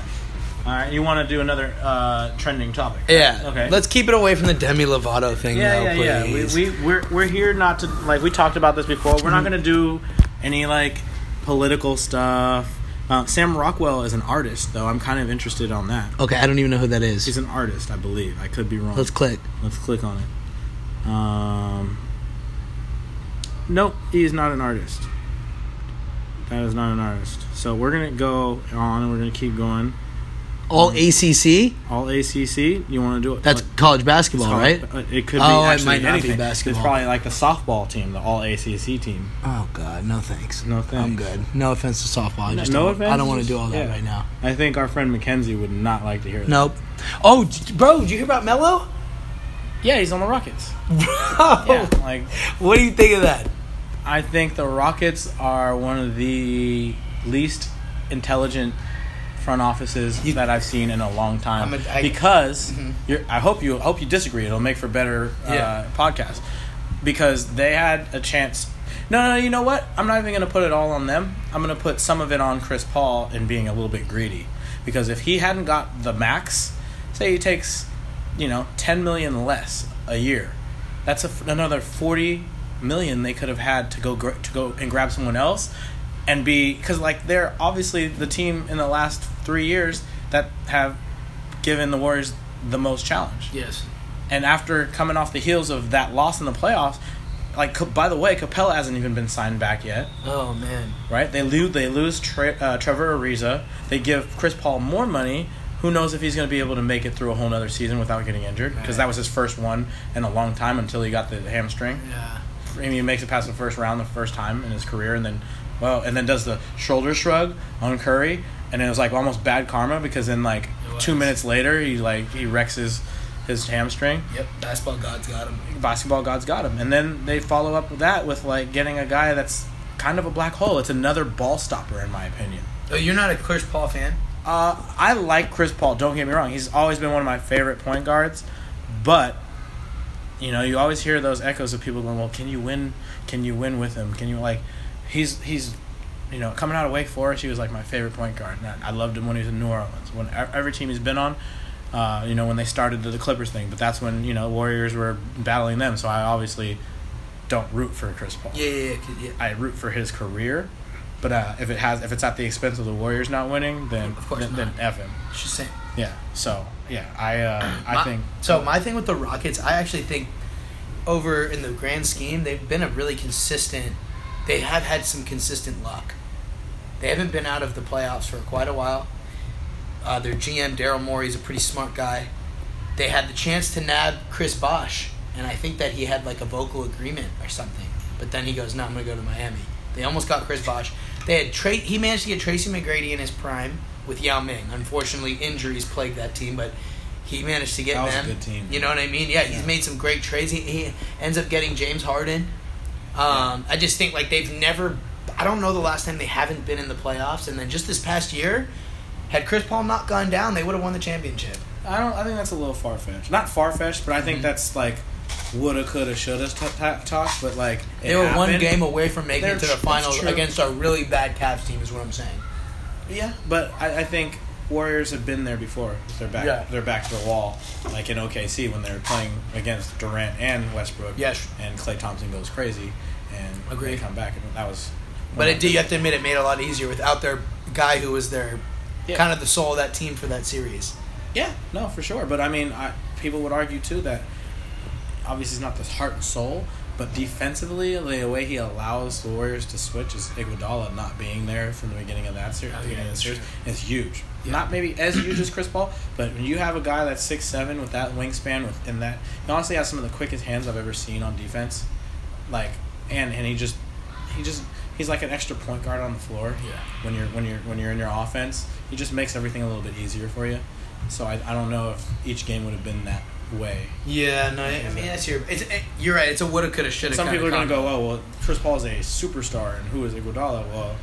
All right, you want to do another uh, trending topic? Yeah. Okay. Let's keep it away from the Demi Lovato thing, Yeah, though, yeah, yeah. please. We, we we're we're here not to like we talked about this before. We're not going to do any like political stuff. Uh, Sam Rockwell is an artist, though. I'm kind of interested on that. okay, I don't even know who that is. He's an artist, I believe. I could be wrong. Let's click. Let's click on it. Um, nope, he is not an artist. That is not an artist. So we're gonna go on and we're gonna keep going. All ACC? All ACC. You want to do it? That's Like, college basketball, it's right? uh, It could be Oh, it might not be anything. basketball. It's probably like the softball team, the All ACC team. Oh God, no thanks. No thanks. I'm good. No offense to softball. I No- just no don't, offense, I don't want to do all that yeah. right now. I think our friend Mackenzie would not like to hear that. Nope. Oh, bro, did you hear about Melo? Yeah, he's on the Rockets. Bro, Yeah, like what do you think of that? I think the Rockets are one of the least intelligent front offices You- that I've seen in a long time. A- I- because Mhm. you're, I hope you hope you disagree. It'll make for better uh, Yeah. podcast. Because they had a chance. No, no, you know what? I'm not even going to put it all on them. I'm going to put some of it on Chris Paul and being a little bit greedy. Because if he hadn't got the max, say he takes, you know, 10 million less a year, that's a another 40 million they could have had to go gr- to go and grab someone else and be because like they're obviously the team in the last three years that have given the Warriors the most challenge. Yes. And after coming off the heels of that loss in the playoffs, like by the way, Capela hasn't even been signed back yet, Oh man. right? They lose they lose Tre- uh, Trevor Ariza. They give Chris Paul more money. Who knows if he's going to be able to make it through a whole other season without getting injured? Because Right. that was his first one in a long time until he got the hamstring. Yeah. I mean, he makes it past the first round the first time in his career, and then, well, and then does the shoulder shrug on Curry, and it was like almost bad karma because then like two minutes later he like he wrecks his his hamstring. Yep. Basketball gods got him. Basketball gods got him, and then they follow up with that with like getting a guy that's kind of a black hole. It's another ball stopper in my opinion. Oh, you're not a Chris Paul fan? Uh, I like Chris Paul. Don't get me wrong; he's always been one of my favorite point guards. But you know, you always hear those echoes of people going, "Well, can you win? Can you win with him? Can you like?" He's he's, you know, coming out of Wake Forest, he was like my favorite point guard. And I, loved him when he was in New Orleans. When every team he's been on, uh, you know, when they started the, the Clippers thing. But that's when you know Warriors were battling them. So I obviously don't root for Chris Paul. Yeah, yeah, yeah. yeah. I root for his career. But uh, if it has, if it's at the expense of the Warriors not winning, then then, then f him. It's just saying. Yeah. So yeah, I uh, I My- think so. My thing with the Rockets, I actually think, over in the grand scheme, they've been a really consistent. They have had some consistent luck. They haven't been out of the playoffs for quite a while. Uh, their GM Daryl Morey is a pretty smart guy. They had the chance to nab Chris Bosh, and I think that he had like a vocal agreement or something. But then he goes, "No, I'm going to go to Miami." They almost got Chris Bosh. They had Tra- He managed to get Tracy McGrady in his prime with Yao Ming. Unfortunately, injuries plagued that team, but he managed to get That was a them. good team. You know what I mean? Yeah, he's Yeah. made some great trades. He, he ends up getting James Harden. Um, I just think like they've never. I don't know the last time they haven't been in the playoffs, and then just this past year, had Chris Paul not gone down, they would have won the championship. I don't. I think that's a little far fetched. Not far fetched, but I think Mhm. that's like woulda, coulda, shoulda t- t- talk. But like They were one game away from making They're it to the finals against a really bad Cavs team. Is what I'm saying. Yeah, but I, I think Warriors have been there before. They're back. Yeah. They're back to the wall, like in OKC when they were playing against Durant and Westbrook. Yes. And Klay Thompson goes crazy, and Agreed. they come back, and that was. But it did. You have to admit, it made it a lot easier without their guy who was their Yeah. kind of the soul of that team for that series. Yeah, no, for sure. But I mean, I, people would argue too that obviously he's not the heart and soul, but defensively, the way he allows the Warriors to switch is Iguodala not being there from the beginning of that series. Oh, yeah, the series is huge. Yeah. Not maybe as huge as Chris Paul, but when you have a guy that's six seven with that wingspan, with and that he honestly has some of the quickest hands I've ever seen on defense. Like, and and he just he just he's like an extra point guard on the floor. Yeah. When you're when you're when you're in your offense, he just makes everything a little bit easier for you. So I, I don't know if each game would have been that way. Yeah, no, I mean that's your. It's, it, you're right. It's a woulda, coulda, shoulda. Some people are going to go, oh, well, Chris Paul is a superstar, and who is Iguodala? Well,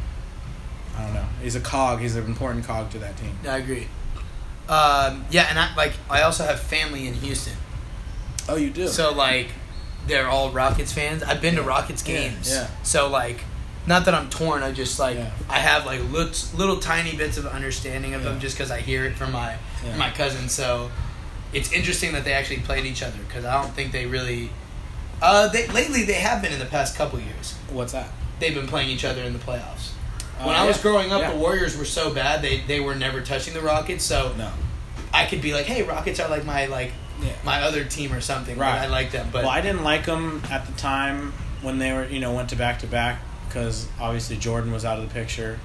I don't know. He's a cog. He's an important cog to that team. Yeah, I agree. Um, yeah, and I like. I also have family in Houston, Oh, you do? so like, they're all Rockets fans. I've been to Rockets games. yeah. So like, not that I'm torn. I just like Yeah. I have like little, little tiny bits of understanding of them just because I hear it from my Yeah. my cousin. So it's interesting that they actually played each other because I don't think they really. Uh, they lately they have been in the past couple years. What's that? They've been playing each other in the playoffs. Uh, When I was growing up, Yeah. the Warriors were so bad they they were never touching the Rockets. So No. I could be like, hey, Rockets are like my like Yeah. my other team or something. Right. I like them, but well, I didn't like them at the time when they were, you know, went to back to back because obviously Jordan was out of the picture,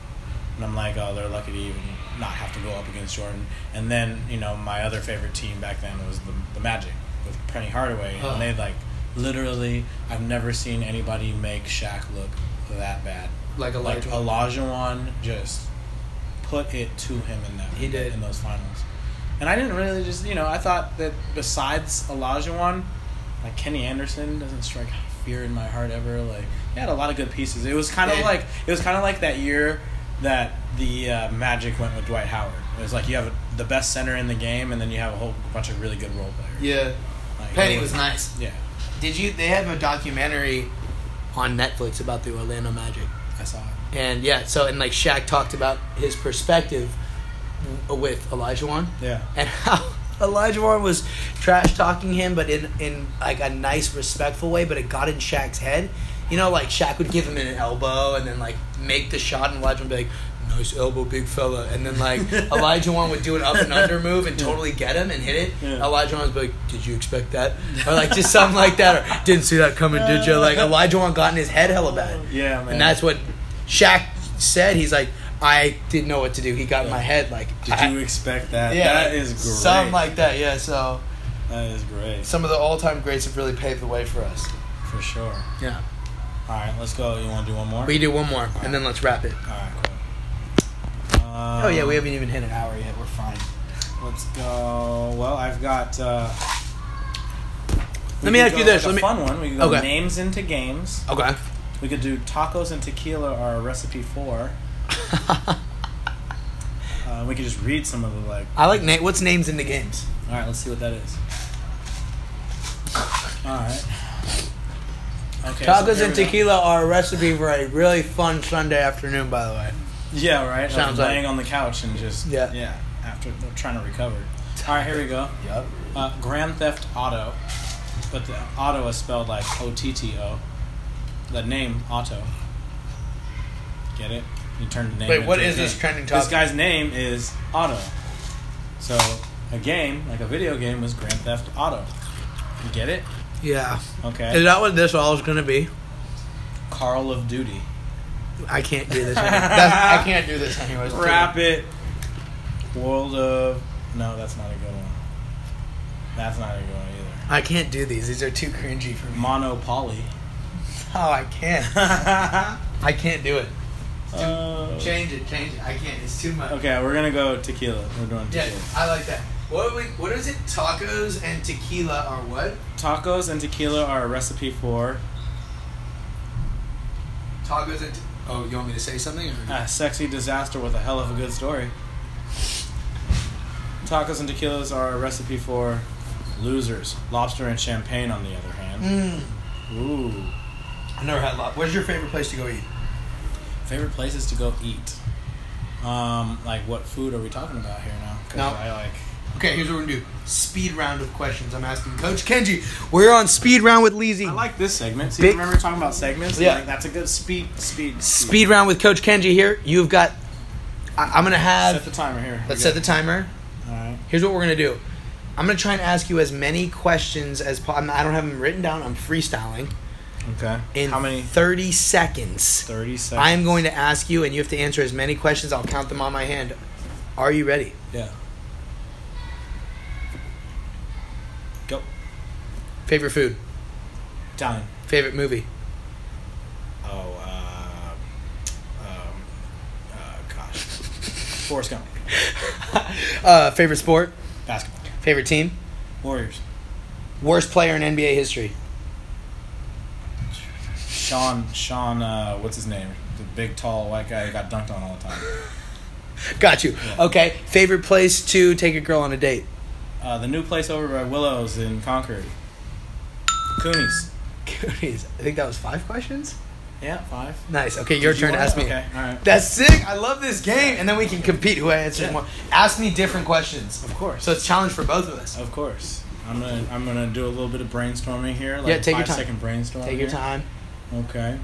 and I'm like, oh, they're lucky to even not have to go up against Jordan. And then, you know, my other favorite team back then was the the Magic with Penny Hardaway, Huh. and they like literally, I've never seen anybody make Shaq look that bad. like a Like Olajuwon just put it to him in that He did. in those finals. And I didn't really just you know I thought that besides Olajuwon, like Kenny Anderson doesn't strike fear in my heart ever. Like he had a lot of good pieces. It was kind of Yeah. like it was kind of like that year that the uh, Magic went with Dwight Howard. It was like you have the best center in the game, and then you have a whole bunch of really good role players. yeah. Like, Penny it was nice. Yeah, Did you? They have a documentary on Netflix about the Orlando Magic, I saw it. and yeah. So and like Shaq talked about his perspective with Elijah Olajuwon Yeah, and how Olajuwon was trash talking him, but in in like a nice, respectful way. But it got in Shaq's head. You know, like Shaq would give him an elbow and then like make the shot, and Olajuwon would be like, "Nice elbow, big fella," and then like Olajuwon would do an up and under move and totally get him and hit it. Yeah. Olajuwon would be like, "Did you expect that?" Or like just something like that, or "Didn't see that coming, did you?" Like Olajuwon got in his head hella bad. yeah, man. And that's what Shaq said. He's like, I didn't know what to do. He got in my head like, Did I- you expect that? yeah, that is great. Something like that. Yeah. So that is great some of the all-time greats have really paved the way for us. for sure. Yeah. All right, let's go. You want to do one more? We do one more, and then let's wrap it. All right, cool. Um, oh yeah, we haven't even hit an hour yet. We're fine. Let's go. Well, I've got. Uh, we Let me could ask you this, like a let me- fun one. We could go Okay. names into games. Okay. We could do tacos and tequila are a recipe for. Uh, we could just read some of the like. I like na- what's names in the games. All right, let's see what that is. All right. Okay. Tacos here and tequila are a recipe for a really fun Sunday afternoon. By the way. Yeah, right. Sounds like- laying on the couch and just Yeah. yeah. After trying to recover. All right, here we go. Yep. Uh, Grand Theft Auto, but the auto is spelled like O T T O. The name Auto. Get it? You turn the name. Wait, what is this trending This guy's name is Auto. So a game, like a video game, was Grand Theft Auto. You get it? Yeah. Okay. Is that what this all is going to be? Call of Duty. I can't do this. Any- that's, I can't do this anyways. Wrap it. World of. No, that's not a good one. That's not a good one either. I can't do these. These are too cringy for me. Monopoly. Oh, I can't. I can't do it. Uh, Change it, change it. I can't. It's too much. okay, we're gonna go tequila. We're doing Yeah, tequila. I like that. What we, what is it? Tacos and tequila are what? Tacos and tequila are a recipe for Tacos and. Te- oh, you want me to say something? Or? a sexy disaster with a hell of a good story. Tacos and tequilas are a recipe for losers. Lobster and champagne, on the other hand. Mm. Ooh. I never had lot. Where's your favorite place to go eat? Favorite places to go eat. Um, like what food are we talking about here now? 'Cause No. I like. Okay, here's what we're gonna do. Speed round of questions. I'm asking Coach Kenji. We're on speed round with Leezy. I like this segment. See, Big- remember talking about segments? Yeah. Like, that's a good speed, speed, speed round with Coach Kenji here. You've got. I, I'm gonna have. Set the timer here. let's set the timer. All right. Here's what we're gonna do. I'm gonna try and ask you as many questions as possible. I don't have them written down. I'm freestyling. Okay. In How many? 30 seconds. Thirty seconds. I am going to ask you, and you have to answer as many questions. I'll count them on my hand. Are you ready? Yeah. Go. Favorite food? Italian. Favorite movie? Oh, uh, um, uh, gosh. Forrest Gump. uh, favorite sport? Basketball. Favorite team? Warriors. Worst player in NBA history? Sean, Sean, uh, what's his name? The big, tall, white guy who got dunked on all the time. Got you. Yeah. Okay. Favorite place to take a girl on a date? Uh, the new place over by Willows in Concord. Coonies. Goonies. I think that was five questions. Yeah, five. Nice. Okay, your Did you turn to ask me. Okay, all right. That's sick. I love this game, and then we can compete who answers Yeah. more. Ask me different questions. Of course. So it's a challenge for both of us. Of course. I'm gonna I'm gonna do a little bit of brainstorming here. Like Yeah, take your time. second brainstorm. Take your here. time. Okay.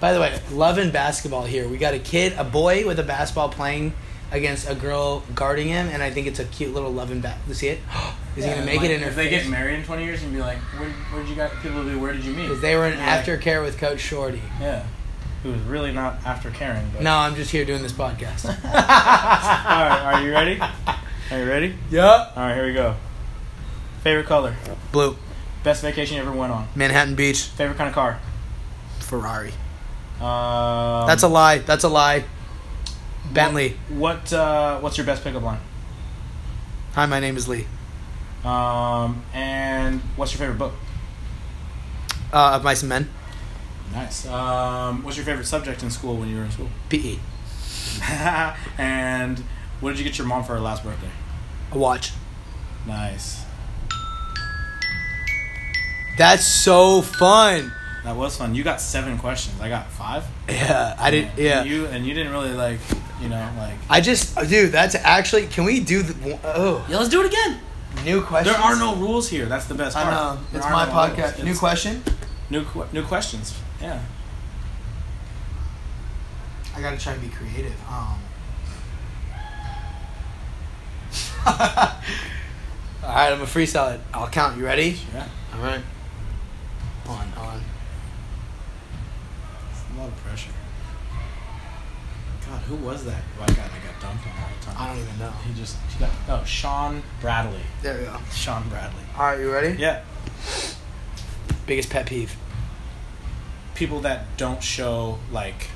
By the way, loving basketball here. We got a kid, a boy with a basketball playing against a girl guarding him, and I think it's a cute little loving bat. You see it? Is he gonna make like, it in her If they face? get married in 20 years, and be like, where where did you got people be? Where did you meet? Because they were in You're like, aftercare with Coach Shorty. Yeah. Who was really not after caring. But. No, I'm just here doing this podcast. All right. Are you ready? Are you ready? yup. All right. Here we go. Favorite color. Blue. Best vacation you ever went on. Manhattan Beach. Favorite kind of car. Ferrari. Um, That's a lie. That's a lie. Bentley. What uh, What's your best pickup line? Hi, my name is Lee. Um, and what's your favorite book? Uh, of Mice and Men. Nice. Um, what's your favorite subject in school when you were in school? PE. and what did you get your mom for her last birthday? A watch. Nice. That's so fun. That was fun. You got seven questions. I got five. Yeah, I didn't. Yeah. And you and you didn't really like, you know, like. I just, dude, that's actually. Can we do the? Oh, Yeah, let's do it again. new question. There are no rules here. That's the best I part. know. There It's my no podcast. rules. New It's question. New que- new questions. Yeah. I gotta try to be creative. Um. All right, I'm a freestyle it. I'll count. You ready? Yeah. All right. On, on. It's a lot of pressure. God, who was that white guy that got dunked on all the time? I don't even know. He just he got oh Shawn Bradley. There we go. Shawn Bradley. All right, you ready? Yeah. Biggest pet peeve. People that don't show like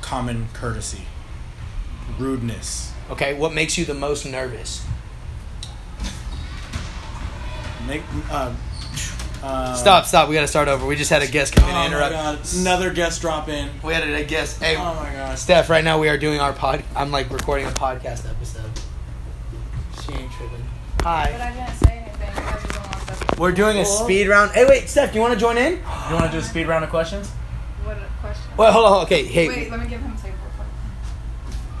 common courtesy, rudeness. Okay, what makes you the most nervous? Make uh, uh Stop, stop. We gotta start over. We just had a guest come in Oh and my interrupt. god! Another guest drop in. We had a guest. Hey, Oh my god! Steph, right now we are doing our pod. I'm like recording a podcast episode. She ain't tripping. But Hi. I didn't say anything. You guys are doing all stuff. We're doing a speed round. Hey, wait, Steph, do you want to join in? You want to do a speed round of questions? What a question. Wait, hold on. Okay, hey. Wait, let me give him a table.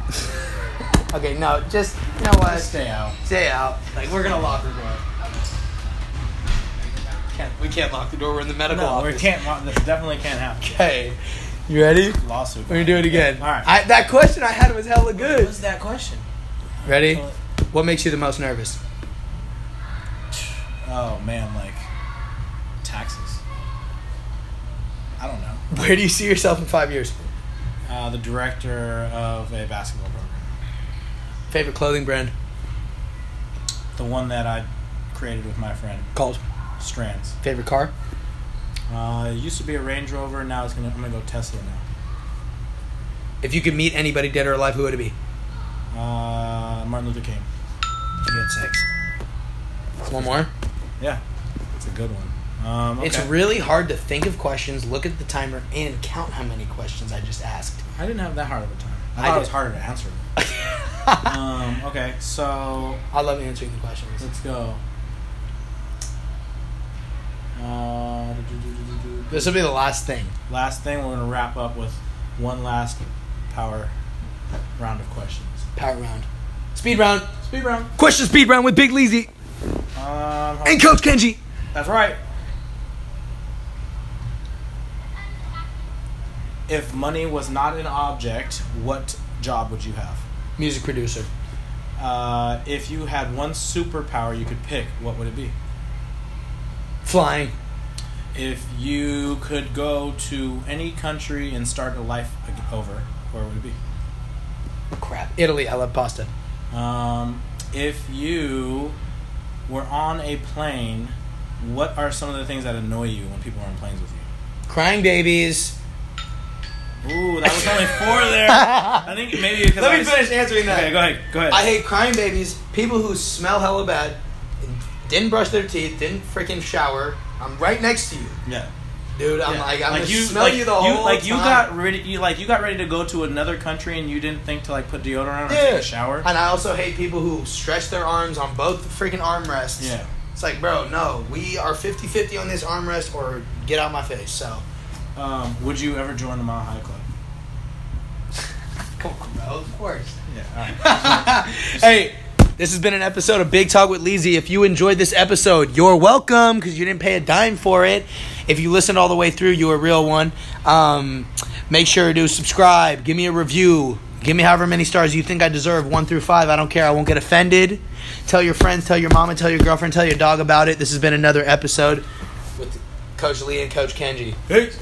For Okay, no, just you know what? Stay out. Stay out. Like we're gonna lock the door. Can't, we can't lock the door. We're in the medical No, we can't. wa- This definitely can't happen. Okay, you ready? Lawsuit. We're gonna do it again. All right. I, that question I had was hella good. What's that question? Ready? What makes you the most nervous? Oh man, like taxes. I don't know. Where do you see yourself in five years? Uh, the director of a basketball program. Favorite clothing brand? The one that I created with my friend Called. Strands. Favorite car? Uh, it used to be a Range Rover. Now it's gonna. I'm gonna go Tesla now. If you could meet anybody dead or alive, who would it be? Uh, Martin Luther King. You had six. One more. Yeah, it's a good one. Um, okay. It's really hard to think of questions, look at the timer, and count how many questions I just asked. I didn't have that hard of a time. I I thought it was harder to answer. um, okay, so I love answering the questions. let's go. Uh, This will be the last thing. last thing, we're gonna wrap up with one last power round of questions. Power round. Speed round. Speed round. Question speed round with Big Leezy Um, and Coach Kenji. That's right. If money was not an object, what job would you have? Music producer. Uh, if you had one superpower you could pick, what would it be? Flying. If you could go to any country and start a life over, where would it be? Oh, crap. Italy. I love pasta. Um, if you were on a plane, what are some of the things that annoy you when people are on planes with you? Crying babies. Ooh, that was only four there. I think maybe because Let I me finish answering that. Okay, go ahead. Go ahead. I hate crying babies, people who smell hella bad, didn't brush their teeth, didn't freaking shower. I'm right next to you, yeah. dude. I'm Yeah. like, I'm gonna you, smell like, you the whole like you got ready. You like you got ready to go to another country and you didn't think to like put deodorant on or Yeah. take a shower. And I also hate people who stretch their arms on both the freaking armrests. Yeah. It's like, bro, no, we are 50-50 on this armrest or get out my face. So, Um, would you ever join the Mile High Club? Come on, bro. Of course. Yeah. All right. hey, this has been an episode of Big Talk with Leezy. If you enjoyed this episode, you're welcome because you didn't pay a dime for it. If you listened all the way through, you're a real one. Um, make sure to subscribe, give me a review, give me however many stars you think I deserve, one through five. I don't care. I won't get offended. Tell your friends, tell your mom, and tell your girlfriend, tell your dog about it. This has been another episode with Coach Lee and Coach Kenji. Peace.